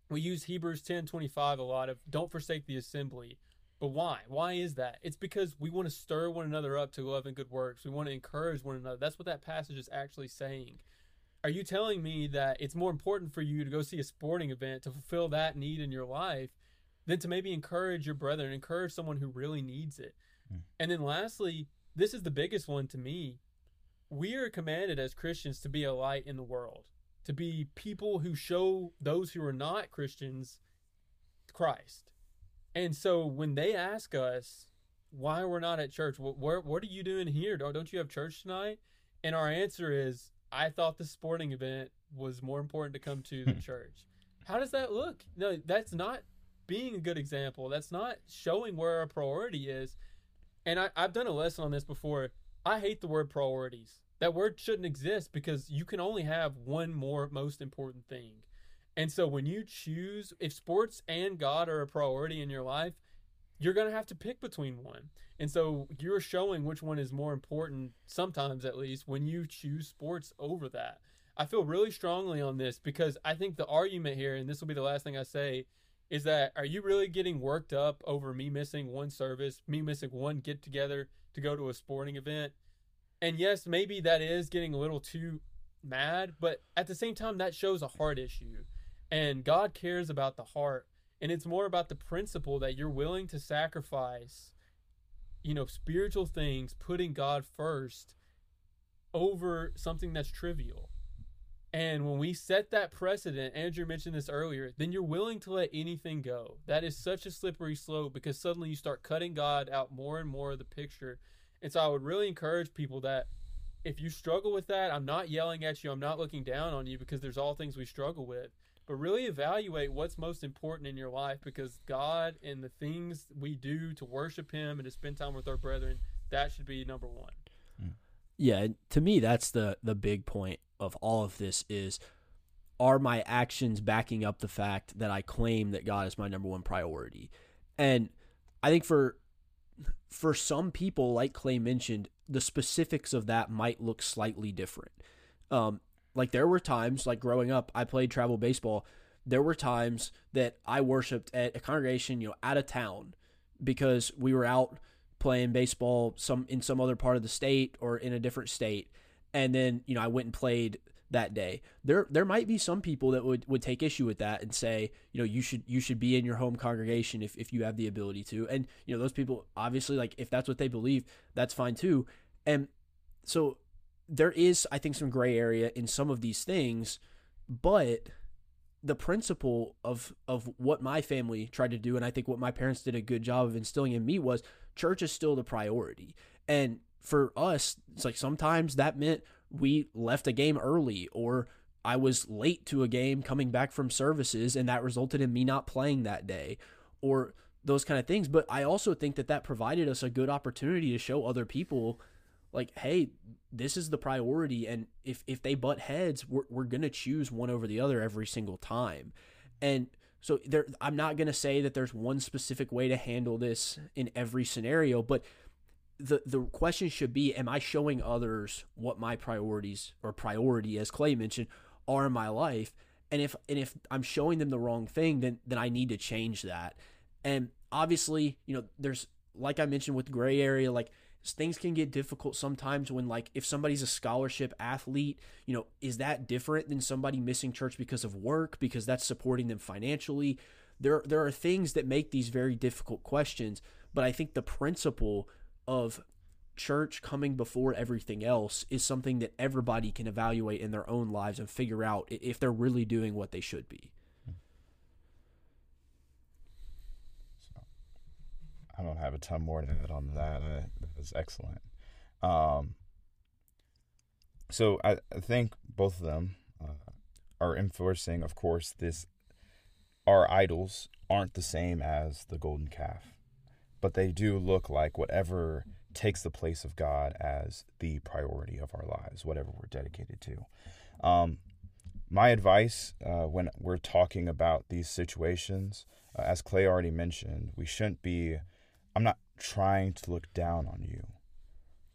We use Hebrews 10 25 a lot of don't forsake the assembly. But why? Why is that? It's because we want to stir one another up to love and good works. We want to encourage one another. That's what that passage is actually saying. Are you telling me that it's more important for you to go see a sporting event to fulfill that need in your life than to maybe encourage your brother and encourage someone who really needs it? Mm. And then lastly, this is the biggest one to me. We are commanded as Christians to be a light in the world, to be people who show those who are not Christians Christ. And so when they ask us why we're not at church, what what, what are you doing here? Don't, you have church tonight? And our answer is, I thought the sporting event was more important to come to than church. How does that look? No, that's not being a good example. That's not showing where our priority is. And I, I've done a lesson on this before. I hate the word priorities. That word shouldn't exist because you can only have one more most important thing. And so when you choose, if sports and God are a priority in your life, you're going to have to pick between one. And so you're showing which one is more important, sometimes at least, when you choose sports over that. I feel really strongly on this because I think the argument here, and this will be the last thing I say, is that are you really getting worked up over me missing one service, me missing one get together to go to a sporting event? And yes, maybe that is getting a little too mad, but at the same time, that shows a heart issue. And God cares about the heart. And it's more about the principle that you're willing to sacrifice, you know, spiritual things, putting God first over something that's trivial. And when we set that precedent, Andrew mentioned this earlier, then you're willing to let anything go. That is such a slippery slope because suddenly you start cutting God out more and more of the picture. And so I would really encourage people that if you struggle with that, I'm not yelling at you, I'm not looking down on you because there's all things we struggle with. But really evaluate what's most important in your life because God and the things we do to worship Him and to spend time with our brethren, that should be number one. Yeah, to me that's the the big point of all of this is are my actions backing up the fact that I claim that God is my number one priority? And I think for for some people like Clay mentioned, the specifics of that might look slightly different. Um like there were times like growing up I played travel baseball, there were times that I worshiped at a congregation, you know, out of town because we were out playing baseball some in some other part of the state or in a different state. And then you know I went and played that day. There there might be some people that would would take issue with that and say you know you should you should be in your home congregation if, if you have the ability to. And you know those people obviously like if that's what they believe that's fine too. And so there is I think some gray area in some of these things but the principle of of what my family tried to do and I think what my parents did a good job of instilling in me was church is still the priority. And for us, it's like sometimes that meant we left a game early or I was late to a game coming back from services and that resulted in me not playing that day or those kind of things. But I also think that that provided us a good opportunity to show other people like, hey, this is the priority. And if, if they butt heads, we're, we're going to choose one over the other every single time. And so there I'm not going to say that there's one specific way to handle this in every scenario, but the the question should be am I showing others what my priorities or priority as Clay mentioned are in my life? And if and if I'm showing them the wrong thing, then then I need to change that. And obviously, you know, there's like I mentioned with gray area like things can get difficult sometimes when like if somebody's a scholarship athlete you know is that different than somebody missing church because of work because that's supporting them financially? There there are things that make these very difficult questions but i think the principle of church coming before everything else is something that everybody can evaluate in their own lives and figure out if they're really doing what they should be I don't have a ton more to add on that. Uh, that was excellent. Um, so I, I think both of them uh, are enforcing, of course, this. Our idols aren't the same as the golden calf, but they do look like whatever takes the place of God as the priority of our lives, whatever we're dedicated to. Um, my advice uh, when we're talking about these situations, uh, as Clay already mentioned, we shouldn't be. I'm not trying to look down on you,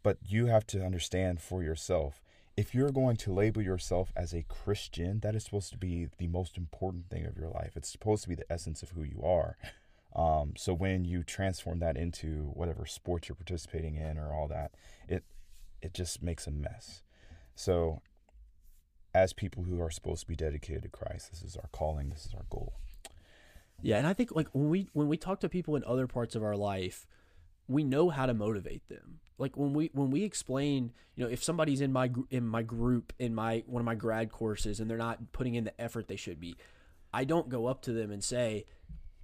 but you have to understand for yourself. If you're going to label yourself as a Christian, that is supposed to be the most important thing of your life. It's supposed to be the essence of who you are. Um, so when you transform that into whatever sport you're participating in or all that, it it just makes a mess. So as people who are supposed to be dedicated to Christ, this is our calling, this is our goal. Yeah, and I think like when we when we talk to people in other parts of our life, we know how to motivate them. Like when we when we explain, you know, if somebody's in my in my group in my one of my grad courses and they're not putting in the effort they should be, I don't go up to them and say,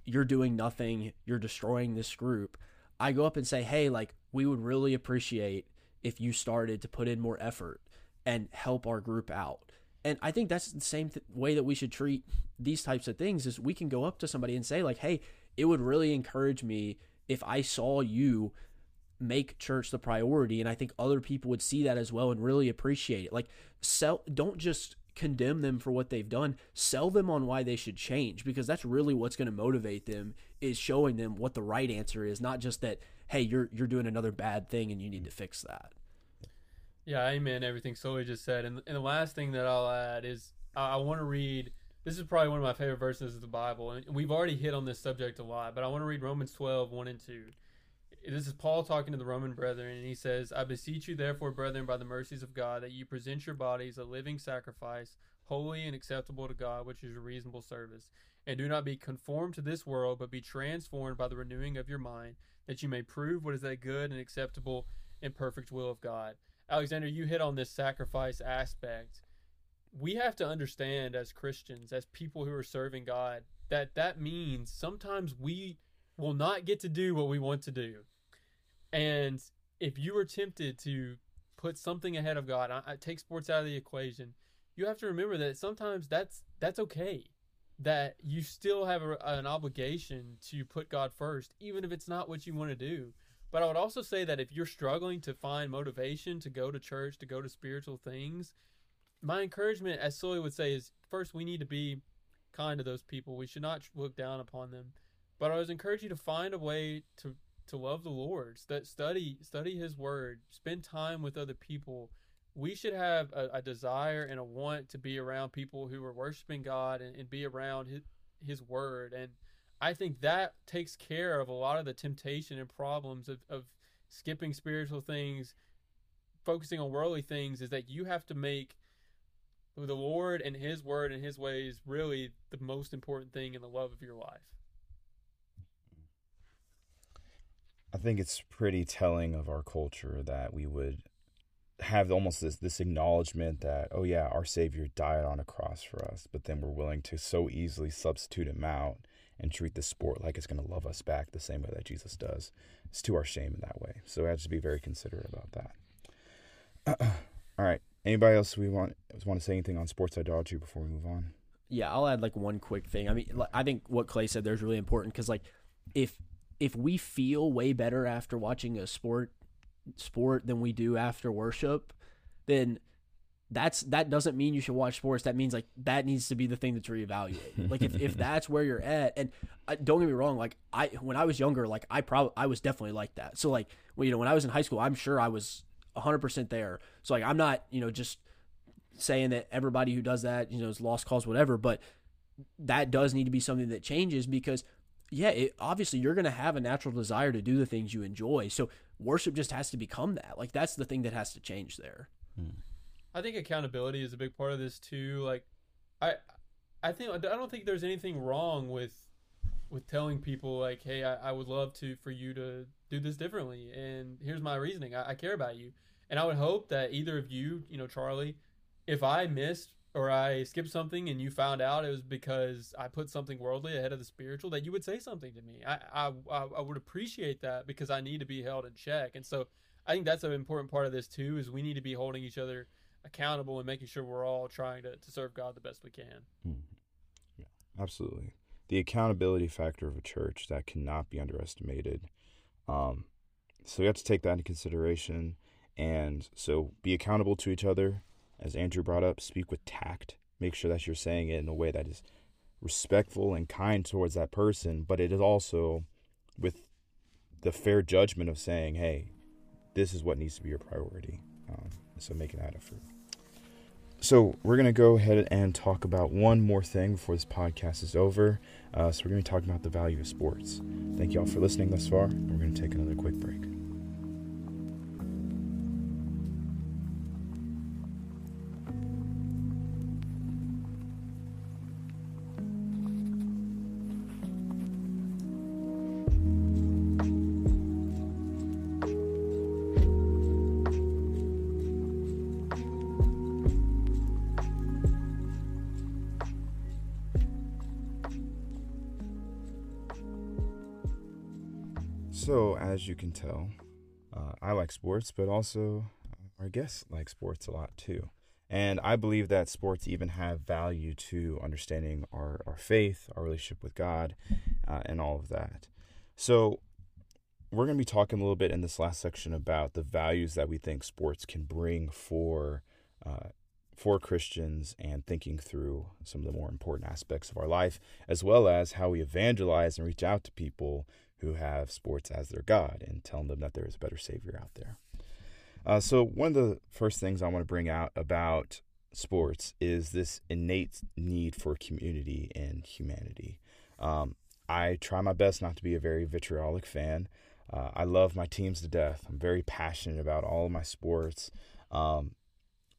"You're doing nothing. You're destroying this group." I go up and say, "Hey, like we would really appreciate if you started to put in more effort and help our group out." And I think that's the same th- way that we should treat these types of things is we can go up to somebody and say like, "Hey, it would really encourage me if I saw you make church the priority." And I think other people would see that as well and really appreciate it. Like sell don't just condemn them for what they've done, sell them on why they should change because that's really what's going to motivate them is showing them what the right answer is, not just that, "Hey, you're you're doing another bad thing and you need to fix that." Yeah, amen. Everything Sully just said, and, and the last thing that I'll add is I, I want to read. This is probably one of my favorite verses of the Bible, and we've already hit on this subject a lot. But I want to read Romans 12, 1 and 2. This is Paul talking to the Roman brethren, and he says, I beseech you, therefore, brethren, by the mercies of God, that you present your bodies a living sacrifice, holy and acceptable to God, which is your reasonable service. And do not be conformed to this world, but be transformed by the renewing of your mind, that you may prove what is that good and acceptable and perfect will of God. Alexander, you hit on this sacrifice aspect. We have to understand as Christians, as people who are serving God, that that means sometimes we will not get to do what we want to do. And if you are tempted to put something ahead of God, I, I take sports out of the equation, you have to remember that sometimes that's that's okay. That you still have a, an obligation to put God first, even if it's not what you want to do. But I would also say that if you're struggling to find motivation to go to church, to go to spiritual things, my encouragement, as Sully would say, is first we need to be kind to those people. We should not look down upon them. But I was encourage you to find a way to to love the Lord. St- study study His Word. Spend time with other people. We should have a, a desire and a want to be around people who are worshiping God and, and be around His His Word and I think that takes care of a lot of the temptation and problems of, of skipping spiritual things, focusing on worldly things, is that you have to make the Lord and His word and His ways really the most important thing in the love of your life. I think it's pretty telling of our culture that we would have almost this this acknowledgement that oh yeah our savior died on a cross for us but then we're willing to so easily substitute him out and treat the sport like it's going to love us back the same way that Jesus does. It's to our shame in that way. So we have to be very considerate about that. All right. Anybody else we want want to say anything on sports idolatry before we move on? Yeah, I'll add like one quick thing. I mean, I think what Clay said there is really important because like if if we feel way better after watching a sport sport than we do after worship, then that's that doesn't mean you should watch sports. That means like that needs to be the thing that's reevaluated. like if, if that's where you're at, and I, don't get me wrong, like I when I was younger, like I probably I was definitely like that. So like well, you know when I was in high school, I'm sure I was 100 percent there. So like I'm not you know just saying that everybody who does that you know is lost cause whatever, but that does need to be something that changes because yeah, it, obviously you're going to have a natural desire to do the things you enjoy. So worship just has to become that. Like that's the thing that has to change there. Hmm. I think accountability is a big part of this too. Like, I, I think I don't think there's anything wrong with, with telling people like, hey, I, I would love to for you to do this differently, and here's my reasoning. I, I care about you, and I would hope that either of you, you know, Charlie, if I missed or I skipped something and you found out it was because I put something worldly ahead of the spiritual, that you would say something to me. I, I, I would appreciate that because I need to be held in check. And so I think that's an important part of this too, is we need to be holding each other accountable and making sure we're all trying to, to serve God the best we can. Mhm. Yeah, absolutely. The accountability factor of a church that cannot be underestimated. Um, so we have to take that into consideration, and so be accountable to each other, as Andrew brought up. Speak with tact. Make sure that you're saying it in a way that is respectful and kind towards that person, but it is also with the fair judgment of saying, "Hey, this is what needs to be your priority." Um, so making that effort. So we're gonna go ahead and talk about one more thing before this podcast is over. Uh, so we're gonna be talking about the value of sports. Thank you all for listening thus far. and We're gonna take another quick break. As you can tell, uh, I like sports, but also uh, our guests like sports a lot too. And I believe that sports even have value to understanding our, our faith, our relationship with God, uh, and all of that. So, we're going to be talking a little bit in this last section about the values that we think sports can bring for uh, for Christians and thinking through some of the more important aspects of our life, as well as how we evangelize and reach out to people who have sports as their God and telling them that there is a better Savior out there. Uh, so, one of the first things I want to bring out about sports is this innate need for community and humanity. Um, I try my best not to be a very vitriolic fan. Uh, I love my teams to death. I'm very passionate about all of my sports. Um,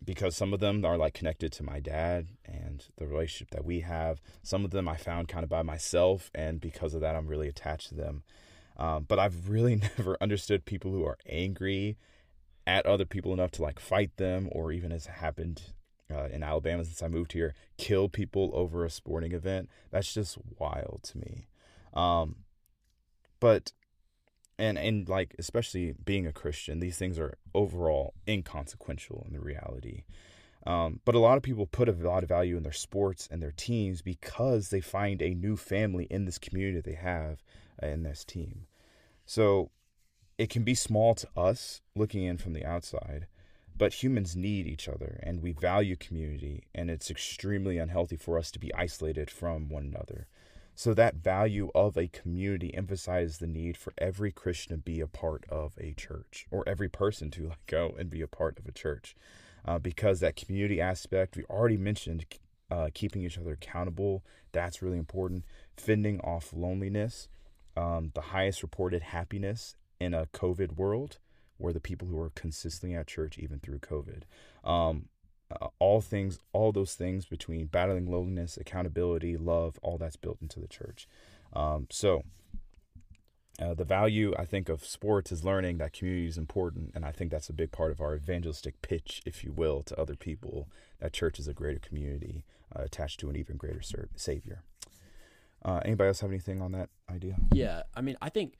because some of them are like connected to my dad and the relationship that we have. Some of them I found kind of by myself, and because of that, I'm really attached to them. Um, but I've really never understood people who are angry at other people enough to like fight them, or even as happened uh, in Alabama since I moved here, kill people over a sporting event. That's just wild to me. Um, but and and like especially being a Christian, these things are overall inconsequential in the reality. Um, but a lot of people put a lot of value in their sports and their teams because they find a new family in this community they have uh, in this team. So it can be small to us looking in from the outside, but humans need each other and we value community, and it's extremely unhealthy for us to be isolated from one another. So that value of a community emphasizes the need for every Christian to be a part of a church, or every person to like go and be a part of a church, uh, because that community aspect we already mentioned, uh, keeping each other accountable, that's really important. Fending off loneliness, um, the highest reported happiness in a COVID world, were the people who are consistently at church even through COVID. Um, uh, all things, all those things between battling loneliness, accountability, love, all that's built into the church. Um, so, uh, the value I think of sports is learning that community is important, and I think that's a big part of our evangelistic pitch, if you will, to other people. That church is a greater community uh, attached to an even greater ser- Savior. Uh, anybody else have anything on that idea? Yeah, I mean, I think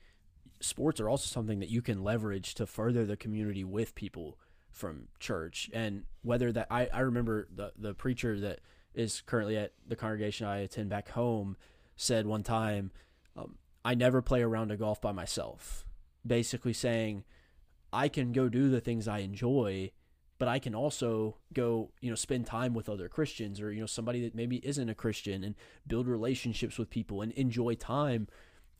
sports are also something that you can leverage to further the community with people from church, and whether that I I remember the the preacher that is currently at the congregation I attend back home said one time, um, I never play a round of golf by myself. Basically saying, I can go do the things I enjoy, but I can also go, you know, spend time with other Christians or, you know, somebody that maybe isn't a Christian and build relationships with people and enjoy time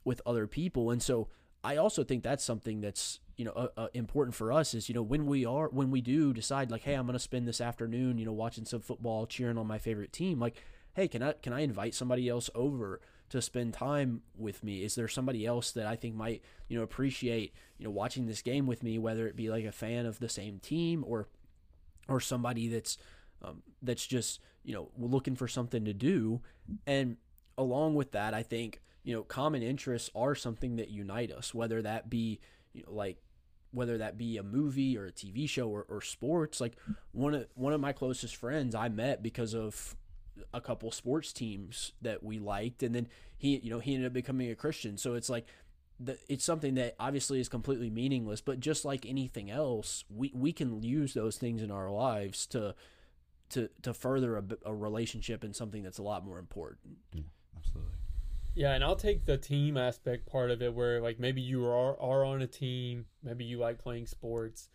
with other people. And so I also think that's something that's, you know, uh, uh, important for us is, you know, when we are, when we do decide like, hey, I'm going to spend this afternoon, you know, watching some football, cheering on my favorite team, like, hey, can I, can I invite somebody else over? to spend time with me? Is there somebody else that I think might, you know, appreciate, you know, watching this game with me, whether it be like a fan of the same team or or somebody that's um, that's just, you know, looking for something to do. And along with that, I think, you know, common interests are something that unite us, whether that be, you know, like whether that be a movie or a TV show or, or sports. Like one of one of my closest friends I met because of a couple sports teams that we liked and then he you know he ended up becoming a christian so it's like it's something that obviously is completely meaningless, but just like anything else, we, we can use those things in our lives to to to further a, a relationship and something that's a lot more important. Yeah, absolutely. Yeah, and I'll take the team aspect part of it where like maybe you are are on a team, maybe you like playing sports.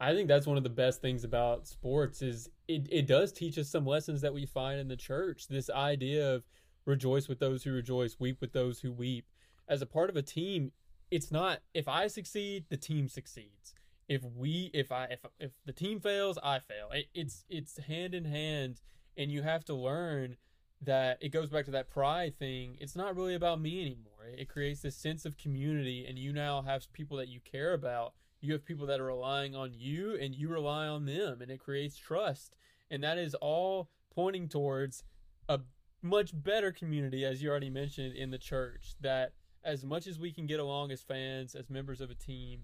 I think that's one of the best things about sports is it, it does teach us some lessons that we find in the church. This idea of rejoice with those who rejoice, weep with those who weep. As a part of a team, it's not if I succeed, the team succeeds. If we if I if if the team fails, I fail. It, it's it's hand in hand and you have to learn that it goes back to that pride thing. It's not really about me anymore. It creates this sense of community, and you now have people that you care about. You have people that are relying on you, and you rely on them, and it creates trust. And that is all pointing towards a much better community, as you already mentioned, in the church. That as much as we can get along as fans, as members of a team,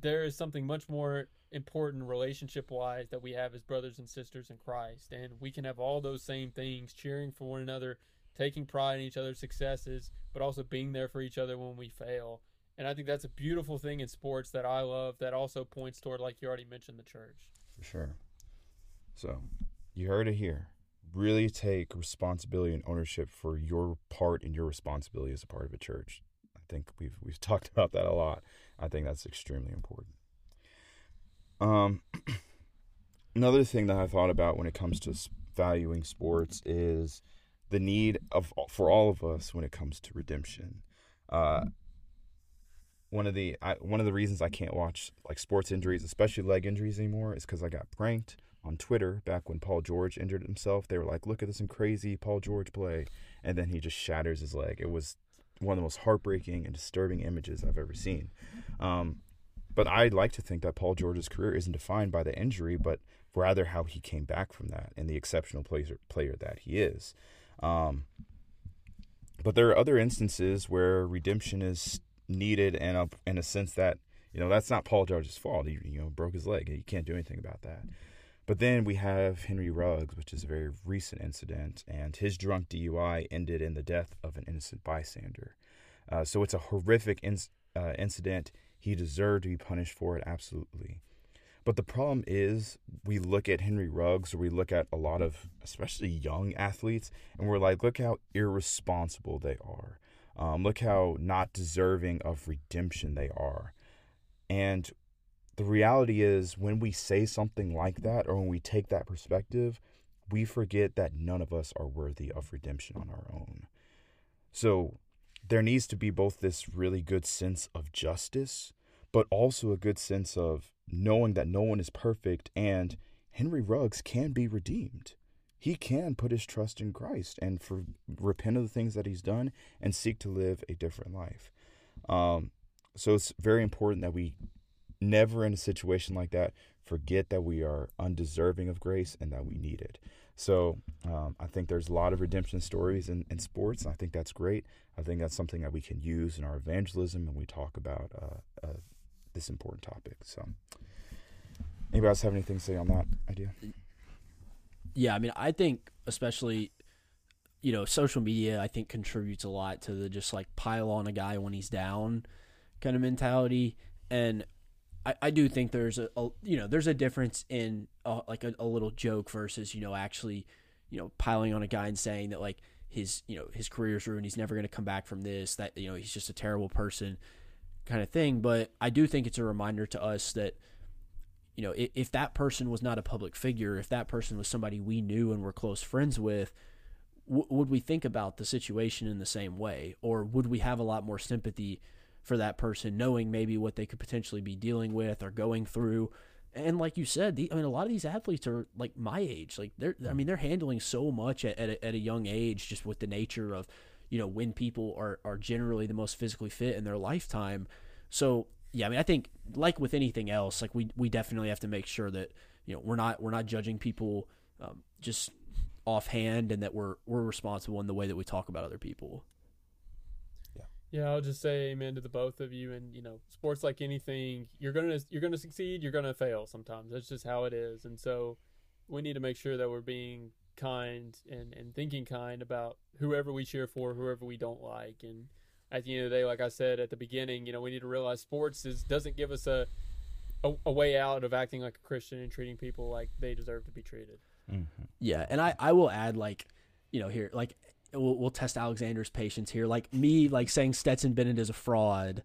there is something much more important relationship wise that we have as brothers and sisters in Christ. And we can have all those same things, cheering for one another, taking pride in each other's successes, but also being there for each other when we fail. And I think that's a beautiful thing in sports that I love that also points toward, like you already mentioned, the church. For sure. So, you heard it here. Really take responsibility and ownership for your part and your responsibility as a part of a church. I think we've we've talked about that a lot. I think that's extremely important. Um, another thing that I thought about when it comes to valuing sports is the need of for all of us when it comes to redemption. Uh, one of the I, one of the reasons I can't watch like sports injuries, especially leg injuries anymore, is because I got pranked on Twitter back when Paul George injured himself. They were like, "Look at this crazy Paul George play," and then he just shatters his leg. It was one of the most heartbreaking and disturbing images I've ever seen. Um, but I'd like to think that Paul George's career isn't defined by the injury, but rather how he came back from that and the exceptional player, player that he is. Um, but there are other instances where redemption is needed, and in a sense that you know that's not Paul George's fault. He you know broke his leg. He can't do anything about that. But then we have Henry Ruggs, which is a very recent incident, and his drunk DUI ended in the death of an innocent bystander. Uh, so it's a horrific in, uh, incident. He deserved to be punished for it, absolutely. But the problem is, we look at Henry Ruggs or we look at a lot of, especially young athletes, and we're like, look how irresponsible they are. Um, look how not deserving of redemption they are. And the reality is, when we say something like that or when we take that perspective, we forget that none of us are worthy of redemption on our own. So there needs to be both this really good sense of justice but also a good sense of knowing that no one is perfect and Henry Ruggs can be redeemed. He can put his trust in Christ and for repent of the things that he's done and seek to live a different life. Um, so it's very important that we never in a situation like that forget that we are undeserving of grace and that we need it. So um, I think there's a lot of redemption stories in, in sports. And I think that's great. I think that's something that we can use in our evangelism when we talk about uh, uh, this important topic. So, anybody else have anything to say on that idea? Yeah, I mean, I think especially, you know, social media I think contributes a lot to the just like pile on a guy when he's down kind of mentality, and I, I do think there's a, a you know there's a difference in a, like a, a little joke versus you know actually you know piling on a guy and saying that like his you know his career's ruined he's never going to come back from this that you know he's just a terrible person kind of thing. But I do think it's a reminder to us that, you know, if, if that person was not a public figure, if that person was somebody we knew and were close friends with, w- would we think about the situation in the same way? Or would we have a lot more sympathy for that person, knowing maybe what they could potentially be dealing with or going through? And like you said, the, I mean, a lot of these athletes are like my age. Like they're, I mean, they're handling so much at, at, a, at a young age, just with the nature of you know, when people are, are generally the most physically fit in their lifetime. So yeah, I mean, I think like with anything else, like we, we definitely have to make sure that, you know, we're not, we're not judging people um, just offhand and that we're, we're responsible in the way that we talk about other people. Yeah. Yeah. I'll just say amen to the both of you. And, you know, sports like anything, you're going to, you're going to succeed. You're going to fail sometimes. That's just how it is. And so we need to make sure that we're being kind and, and thinking kind about whoever we cheer for, whoever we don't like. And at the end of the day, like I said at the beginning, you know, we need to realize sports is doesn't give us a a, a way out of acting like a Christian and treating people like they deserve to be treated. Mm-hmm. Yeah, and I I will add like, you know, here like we'll, we'll test Alexander's patience here. Like me like saying Stetson Bennett is a fraud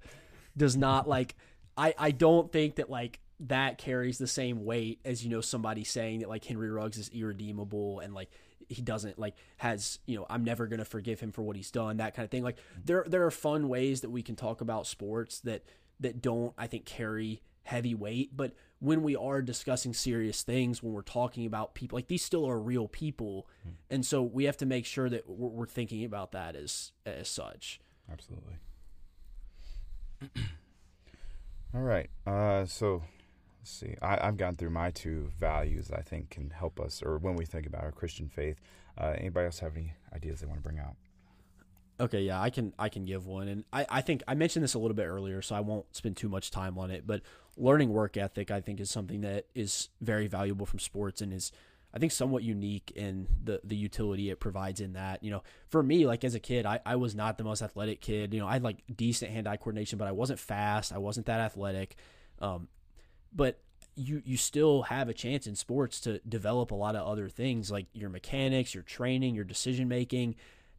does not like I I don't think that like that carries the same weight as you know somebody saying that like Henry Ruggs is irredeemable and like he doesn't like has you know I'm never gonna forgive him for what he's done that kind of thing like there there are fun ways that we can talk about sports that that don't I think carry heavy weight but when we are discussing serious things when we're talking about people like these still are real people and so we have to make sure that we're, we're thinking about that as as such Absolutely. All right. Uh, so let's see. I, I've gone through my two values that I think can help us, or when we think about our Christian faith. Uh, anybody else have any ideas they want to bring out? Okay, yeah, I can I can give one, and I, I think I mentioned this a little bit earlier, so I won't spend too much time on it. But learning work ethic, I think, is something that is very valuable from sports and is I think somewhat unique in the the utility it provides in that. You know, for me, like as a kid, I, I was not the most athletic kid. You know, I had like decent hand eye coordination, but I wasn't fast. I wasn't that athletic. Um, but you you still have a chance in sports to develop a lot of other things like your mechanics, your training, your decision making,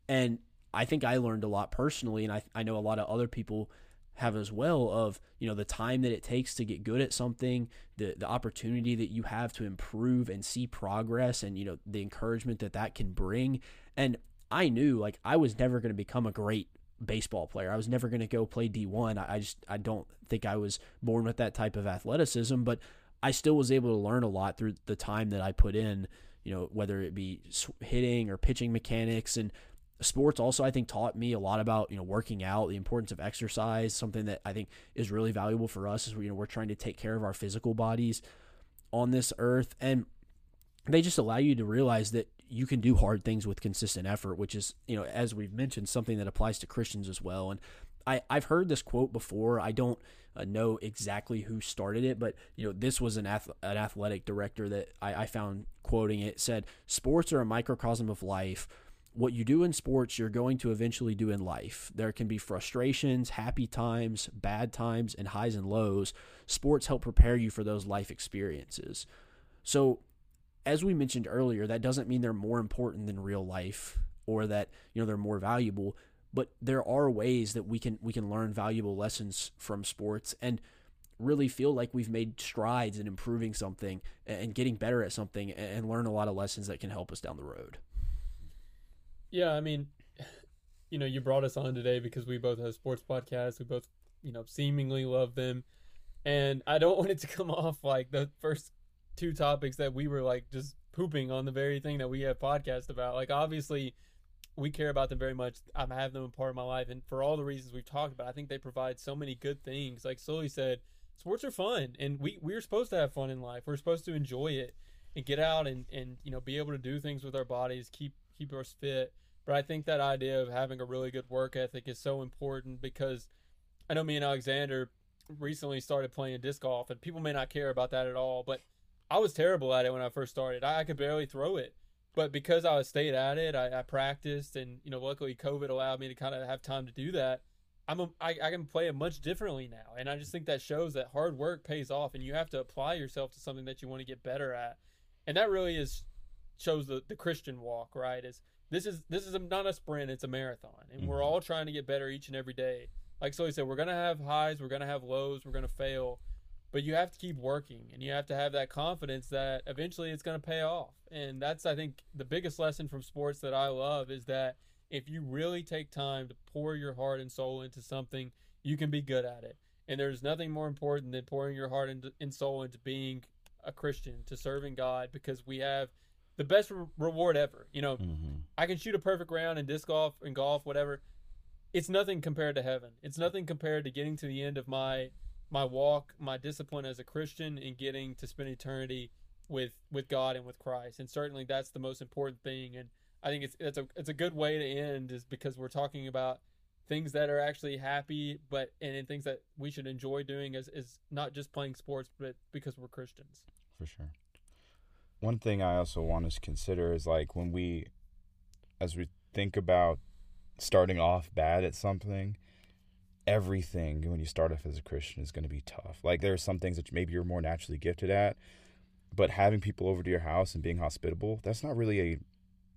and I think I learned a lot personally, and I I know a lot of other people have as well of you know the time that it takes to get good at something the the opportunity that you have to improve and see progress and you know the encouragement that that can bring. And I knew like I was never going to become a great baseball player. I was never going to go play D1 I, I just I don't think I was born with that type of athleticism but I still was able to learn a lot through the time that I put in you know whether it be hitting or pitching mechanics. And sports also I think taught me a lot about you know working out, the importance of exercise, something that I think is really valuable for us is you know we're trying to take care of our physical bodies on this earth and they just allow you to realize that you can do hard things with consistent effort, which is, you know, as we've mentioned, something that applies to Christians as well. And I, I've heard this quote before. I don't uh, know exactly who started it, but you know, this was an, ath- an athletic director that I, I found quoting it said, "Sports are a microcosm of life." What you do in sports, you're going to eventually do in life. There can be frustrations, happy times, bad times, and highs and lows. Sports help prepare you for those life experiences. So, as we mentioned earlier, that doesn't mean they're more important than real life or that, you know, they're more valuable, but there are ways that we can we can learn valuable lessons from sports and really feel like we've made strides in improving something and getting better at something and learn a lot of lessons that can help us down the road. Yeah, I mean, you know, you brought us on today because we both have sports podcasts. We both, you know, seemingly love them. And I don't want it to come off like the first two topics that we were like just pooping on the very thing that we have podcast about. Like obviously we care about them very much. I have them a part of my life and for all the reasons we've talked about, I think they provide so many good things. Like Sully said, sports are fun and we we're supposed to have fun in life. We're supposed to enjoy it and get out and and you know be able to do things with our bodies, keep keep us fit. But I think that idea of having a really good work ethic is so important because I know me and Alexander recently started playing disc golf, and people may not care about that at all, but I was terrible at it when I first started. I, I could barely throw it. But because I stayed at it, I, I practiced, and you know, luckily COVID allowed me to kind of have time to do that. I'm a, I, I can play it much differently now, and I just think that shows that hard work pays off, and you have to apply yourself to something that you want to get better at, and that really is shows the the Christian walk, right? Is this is this is not a sprint; it's a marathon, and mm-hmm. we're all trying to get better each and every day. Like Sully said, we're gonna have highs, we're gonna have lows, we're gonna fail, but you have to keep working, and you have to have that confidence that eventually it's gonna pay off. And that's, I think, the biggest lesson from sports that I love is that if you really take time to pour your heart and soul into something, you can be good at it. And there's nothing more important than pouring your heart and soul into being a Christian, to serving God, because we have the best re- reward ever. You know, mm-hmm. I can shoot a perfect round in disc golf and golf, whatever. It's nothing compared to heaven. It's nothing compared to getting to the end of my my walk, my discipline as a Christian, and getting to spend eternity with with God and with Christ. And certainly that's the most important thing. And I think it's it's a it's a good way to end is because we're talking about things that are actually happy, but and, and things that we should enjoy doing as is not just playing sports, but because we're Christians. For sure one thing I also want us to consider is like when we, as we think about starting off bad at something, everything when you start off as a Christian is going to be tough. Like there are some things that maybe you're more naturally gifted at, but having people over to your house and being hospitable, that's not really a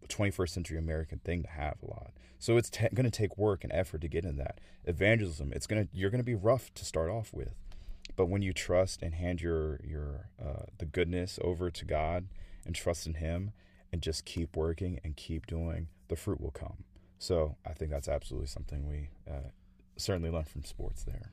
21st century American thing to have a lot. So it's t- going to take work and effort to get in that. Evangelism, it's going to you're going to be rough to start off with. But when you trust and hand your your uh, the goodness over to God and trust in him and just keep working and keep doing, the fruit will come. So I think that's absolutely something we uh, certainly learn from sports there.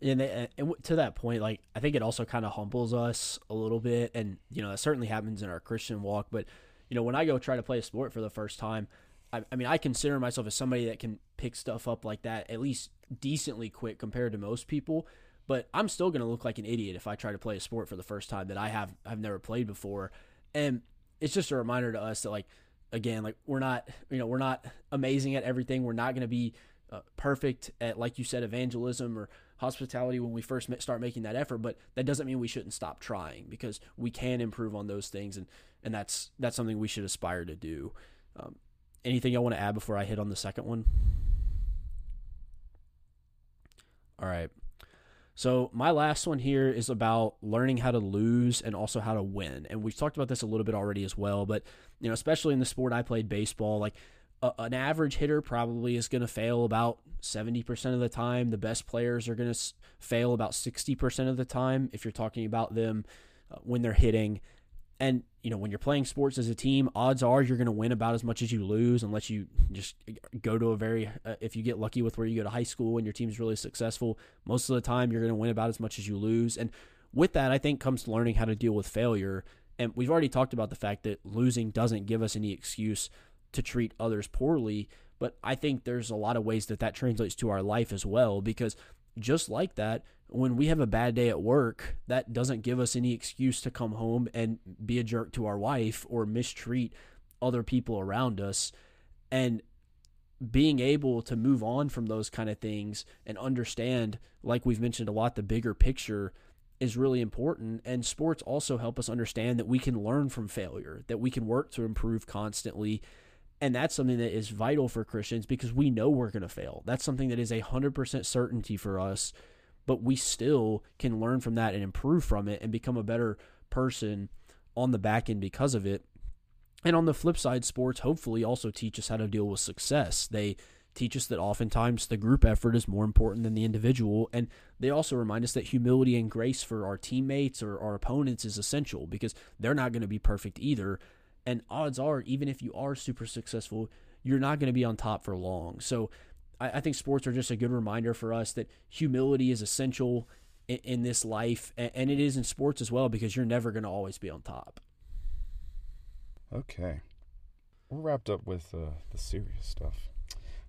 And, they, and to that point, like I think it also kind of humbles us a little bit, and you know, that certainly happens in our Christian walk. But you know, when I go try to play a sport for the first time, I, I mean, I consider myself as somebody that can pick stuff up like that at least decently quick compared to most people. But I'm still going to look like an idiot if I try to play a sport for the first time that I have I've never played before. And it's just a reminder to us that like again, like we're not you know we're not amazing at everything. We're not going to be uh, perfect at like you said evangelism or hospitality when we first start making that effort but that doesn't mean we shouldn't stop trying because we can improve on those things and and that's that's something we should aspire to do um, anything I want to add before I hit on the second one all right so my last one here is about learning how to lose and also how to win. And we've talked about this a little bit already as well, but you know, especially in the sport I played baseball, like a, an average hitter probably is going to fail about 70% of the time. The best players are going to fail about 60% of the time if you're talking about them uh, when they're hitting. And you know, when you're playing sports as a team, odds are you're going to win about as much as you lose, unless you just go to a very. Uh, if you get lucky with where you go to high school and your team's really successful, most of the time you're going to win about as much as you lose. And with that, I think comes learning how to deal with failure. And we've already talked about the fact that losing doesn't give us any excuse to treat others poorly. But I think there's a lot of ways that that translates to our life as well, because just like that, when we have a bad day at work, that doesn't give us any excuse to come home and be a jerk to our wife or mistreat other people around us. And being able to move on from those kind of things and understand, like we've mentioned a lot, the bigger picture is really important. And sports also help us understand that we can learn from failure, that we can work to improve constantly. And that's something that is vital for Christians because we know we're going to fail. That's something that is a 100% certainty for us but we still can learn from that and improve from it and become a better person on the back end because of it. And on the flip side, sports hopefully also teach us how to deal with success. They teach us that oftentimes the group effort is more important than the individual. And they also remind us that humility and grace for our teammates or our opponents is essential because they're not going to be perfect either. And odds are, even if you are super successful, you're not going to be on top for long. So I, I think sports are just a good reminder for us that humility is essential in, in this life, and, and it is in sports as well because you're never going to always be on top. Okay, we're wrapped up with uh, the serious stuff.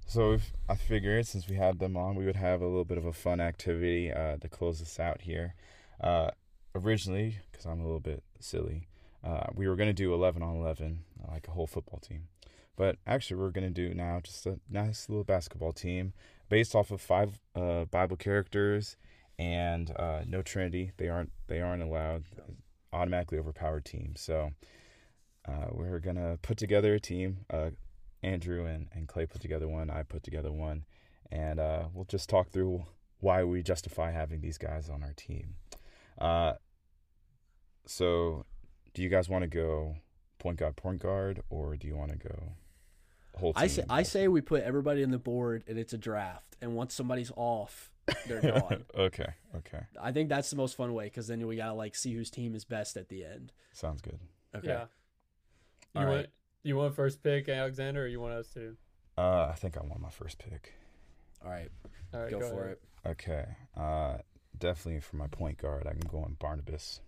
So if, I figured since we had them on, we would have a little bit of a fun activity uh, to close this out here. Uh, originally, because I'm a little bit silly, uh, we were going to do 11 on 11, like a whole football team. But actually, we're going to do now just a nice little basketball team based off of five uh, Bible characters and uh, no Trinity. They aren't they aren't allowed automatically overpowered teams. So uh, we're gonna put together a team. Uh, Andrew and, and Clay put together one. I put together one, and uh, we'll just talk through why we justify having these guys on our team. Uh, so, do you guys want to go point guard, point guard, or do you want to go whole I say I say we put everybody on the board and it's a draft, and once somebody's off, they're gone. okay, okay. I think that's the most fun way because then we gotta like see whose team is best at the end. Sounds good. Okay. Yeah. You All want right. you want first pick, Alexander, or you want us to? Uh, I think I want my first pick. All right. All right. Go, go for ahead. it. Okay. Uh, definitely for my point guard, I can go on Barnabas.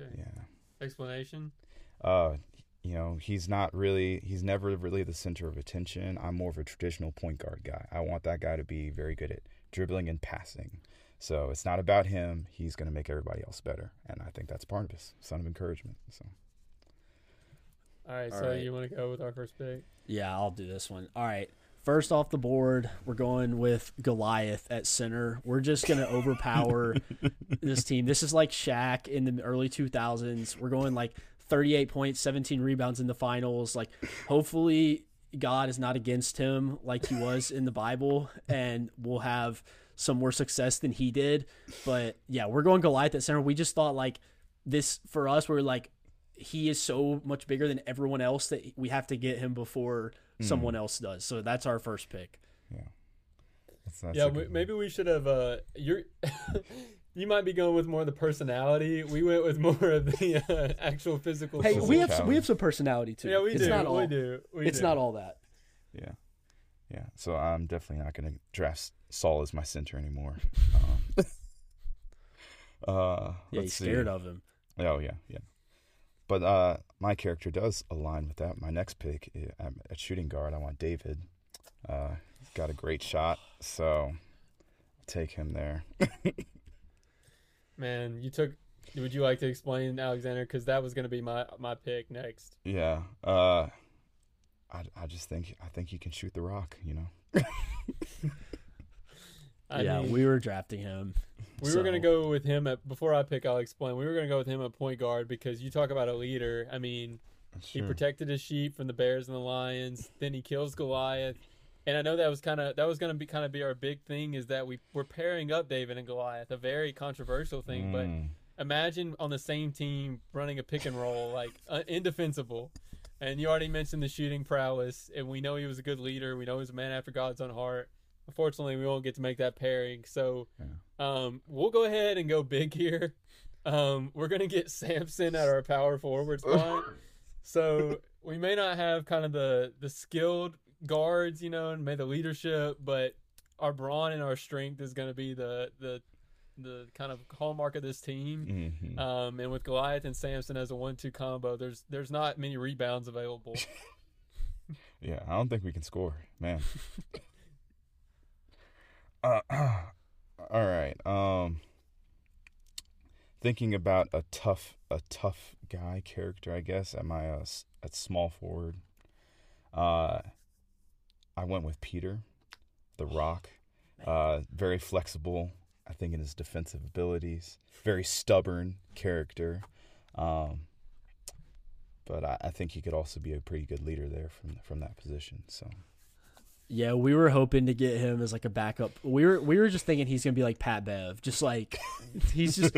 Okay. Yeah. Explanation. Uh, you know, he's not really, he's never really the center of attention. I'm more of a traditional point guard guy. I want that guy to be very good at dribbling and passing. So it's not about him. He's going to make everybody else better. And I think that's Barnabas, son of encouragement. So. All right. All so right. you want to go with our first pick? Yeah, I'll do this one. All right. First off the board, we're going with Goliath at center. We're just going to overpower this team. This is like Shaq in the early 2000s. We're going like 38 points, 17 rebounds in the finals. Like, hopefully, God is not against him like he was in the Bible, and we'll have some more success than he did. But yeah, we're going Goliath at center. We just thought like this for us. We're like he is so much bigger than everyone else that we have to get him before someone else does. So that's our first pick. That's, that's yeah, we, maybe we should have. Uh, you're. you might be going with more of the personality. We went with more of the uh, actual physical. Hey, Physical we have some, we have some personality too. Yeah, we it's do. Not all, we do. We it's do. not all that. Yeah. Yeah. So I'm definitely not going to draft Saul as my center anymore. Um, uh, Yeah, he's see. scared of him. Oh, yeah. Yeah. But uh, my character does align with that. My next pick i- at, at shooting guard, I want David. Uh, he's got a great shot. So I'll take him there. Man, you took. Would you like to explain Alexander? Because that was going to be my my pick next. Yeah. Uh, I, I just think I think he can shoot the rock, you know? I yeah, mean, we were drafting him. We were gonna go with him at before I pick. I'll explain. We were gonna go with him at point guard because you talk about a leader. I mean, he Sure. protected his sheep from the bears and the lions. Then he kills Goliath, and I know that was kind of that was gonna be kind of be our big thing is that we we're pairing up David and Goliath, a very controversial thing. But Mm. imagine on the same team running a pick and roll like uh, indefensible. And you already mentioned the shooting prowess, and we know he was a good leader. We know he's a man after God's own heart. Unfortunately, we won't get to make that pairing. So um, we'll go ahead and go big here. Um, we're gonna get Samson at our power forward spot. so we may not have kind of the the skilled guards, you know, and may the leadership, but our brawn and our strength is gonna be the the the kind of hallmark of this team. Mhm. Um, and with Goliath and Samson as a one-two combo, there's there's not many rebounds available. Yeah, I don't think we can score, man. uh, all right. Um, thinking about a tough, a tough guy character, I guess at my uh, at small forward. Uh, I went with Peter, the Rock. Uh, very flexible. I think in his defensive abilities. Very stubborn character. Um, but I, I think he could also be a pretty good leader there from from that position. So Yeah, we were hoping to get him as like a backup. We were we were just thinking he's gonna be like Pat Bev, just like he's just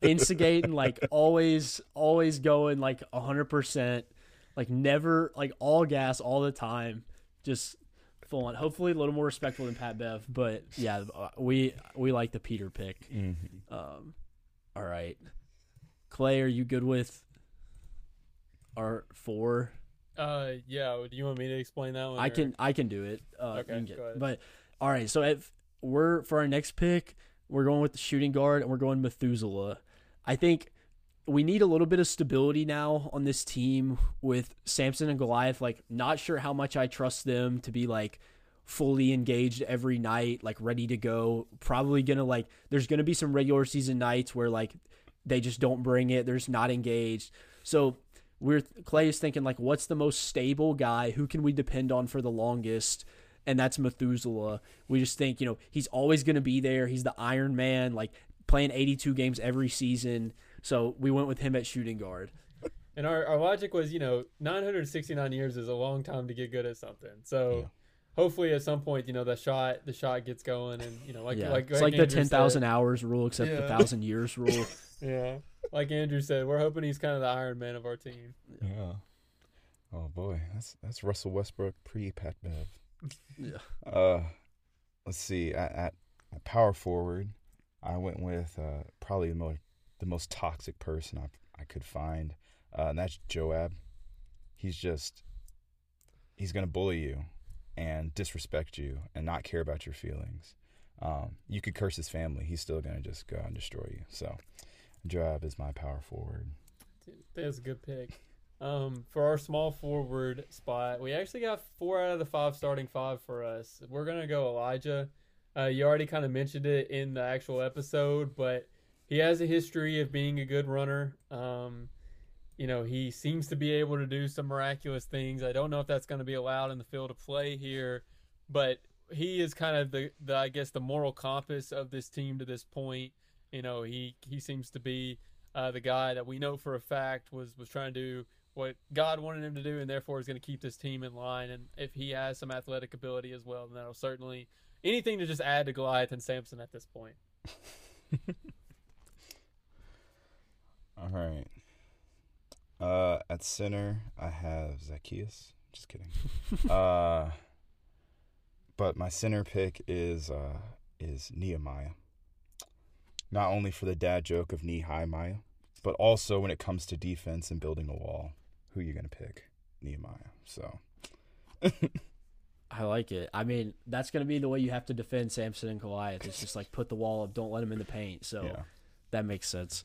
instigating, like always always going like hundred percent, like never like all gas all the time, just full on. Hopefully a little more respectful than Pat Bev, but yeah, uh, we we like the Peter pick. Um, all right, Clay, are you good with our four? Uh, yeah. Do you want me to explain that one? I or- can I can do it. Uh, Okay, get- go ahead. But all right, so if we're for our next pick, we're going with the shooting guard and we're going Methuselah. I think we need a little bit of stability now on this team with Samson and Goliath. Like, not sure how much I trust them to be like fully engaged every night, like ready to go. Probably gonna like there's gonna be some regular season nights where like they just don't bring it. They're just not engaged. So we're Clay is thinking like, what's the most stable guy? Who can we depend on for the longest? And that's Methuselah. We just think you know he's always going to be there. He's the Iron Man, like playing 82 games every season. So we went with him at shooting guard. And our, our logic was, you know, 969 years is a long time to get good at something. So Yeah. hopefully at some point, you know, the shot the shot gets going, and you know, like yeah, like it's like the Andrew 10,000 hours rule, except the thousand years rule. Yeah, like Andrew said, we're hoping he's kind of the Iron Man of our team. Yeah. Oh boy, that's that's Russell Westbrook pre Pat Bev. yeah. Uh, let's see. At, at, at power forward, I went with uh, probably the most the most toxic person I I could find, uh, and that's Joab. He's just he's gonna bully you and disrespect you and not care about your feelings. Um, you could curse his family, he's still gonna just go out and destroy you. So, Joab is my power forward. That's a good pick. Um, for our small forward spot, we actually got four out of the five starting five for us. We're gonna go Elijah. Uh, you already kind of mentioned it in the actual episode, but he has a history of being a good runner. Um, you know, he seems to be able to do some miraculous things. I don't know if that's going to be allowed in the field of play here, but he is kind of the, the I guess the moral compass of this team to this point. You know, he he seems to be uh, the guy that we know for a fact was was trying to do what God wanted him to do, and therefore is going to keep this team in line. And if he has some athletic ability as well, then that'll certainly anything to just add to Goliath and Samson at this point. All right. Uh, at center, I have Zacchaeus. Just kidding. uh, but my center pick is uh, is Nehemiah. Not only for the dad joke of knee high Maya, but also when it comes to defense and building a wall, who are you gonna pick? Nehemiah. So I like it. I mean, that's going to be the way you have to defend Samson and Goliath. It's just like put the wall up, don't let him in the paint. So yeah, that makes sense.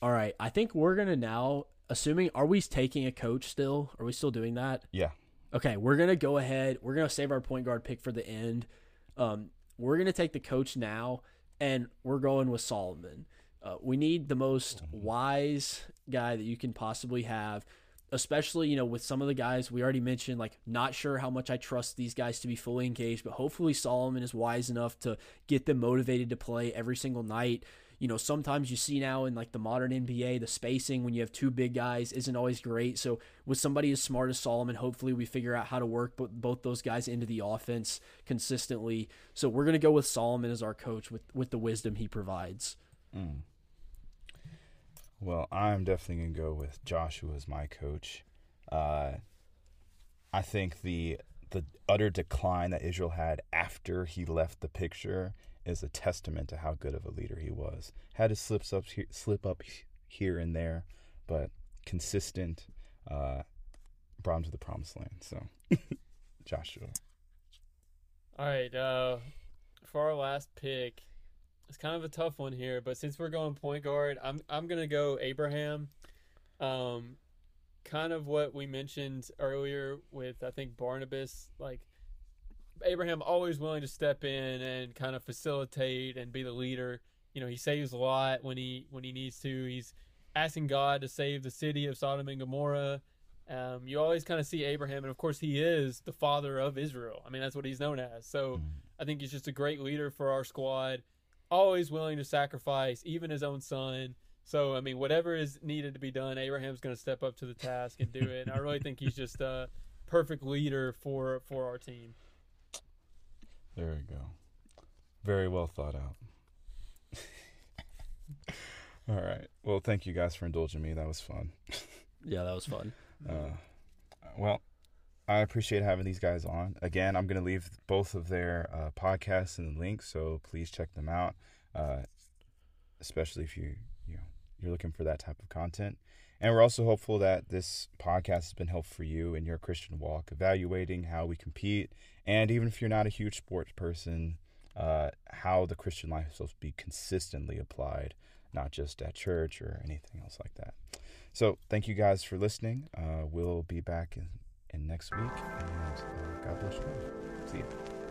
All right, I think we're going to now assuming are we taking a coach still? Are we still doing that? yeah. Okay, we're gonna go ahead. We're gonna save our point guard pick for the end. Um, we're gonna take the coach now, and we're going with Solomon. Uh, we need the most wise guy that you can possibly have, especially you know with some of the guys we already mentioned. Like, not sure how much I trust these guys to be fully engaged, but hopefully Solomon is wise enough to get them motivated to play every single night you know, sometimes you see now in like the modern NBA, the spacing when you have two big guys isn't always great. So with somebody as smart as Solomon, hopefully we figure out how to work both those guys into the offense consistently. So we're gonna go with Solomon as our coach with with the wisdom he provides. Mm. Well, I'm definitely gonna go with Joshua as my coach. Uh, I think the the utter decline that Israel had after he left the picture is a testament to how good of a leader he was. Had his slips up, slip up here and there, but consistent. Uh, brought him to the promised land. So, Joshua. All right. Uh, for our last pick, it's kind of a tough one here, but since we're going point guard, I'm I'm gonna go Abraham. Um, kind of what we mentioned earlier with I think Barnabas, like Abraham always willing to step in and kind of facilitate and be the leader. You know, he saves a lot when he when he needs to. He's asking God to save the city of Sodom and Gomorrah. Um, you always kind of see Abraham, and of course, he is the father of Israel. I mean, that's what he's known as. So. I think he's just a great leader for our squad. Always willing to sacrifice, even his own son. So I mean, whatever is needed to be done, Abraham's going to step up to the task and do it. And I really think he's just a perfect leader for for our team. There we go. Very well thought out. All right. Well, thank you guys for indulging me. That was fun. yeah, that was fun. Uh, well, I appreciate having these guys on. Again, I'm going to leave both of their uh, podcasts and the links, so please check them out. Uh, especially if you you know you're looking for that type of content. And we're also hopeful that this podcast has been helpful for you in your Christian walk, evaluating how we compete, and even if you're not a huge sports person, uh, how the Christian life is supposed to be consistently applied, not just at church or anything else like that. So, thank you guys for listening. Uh, we'll be back in, in next week, and uh, God bless you. See you.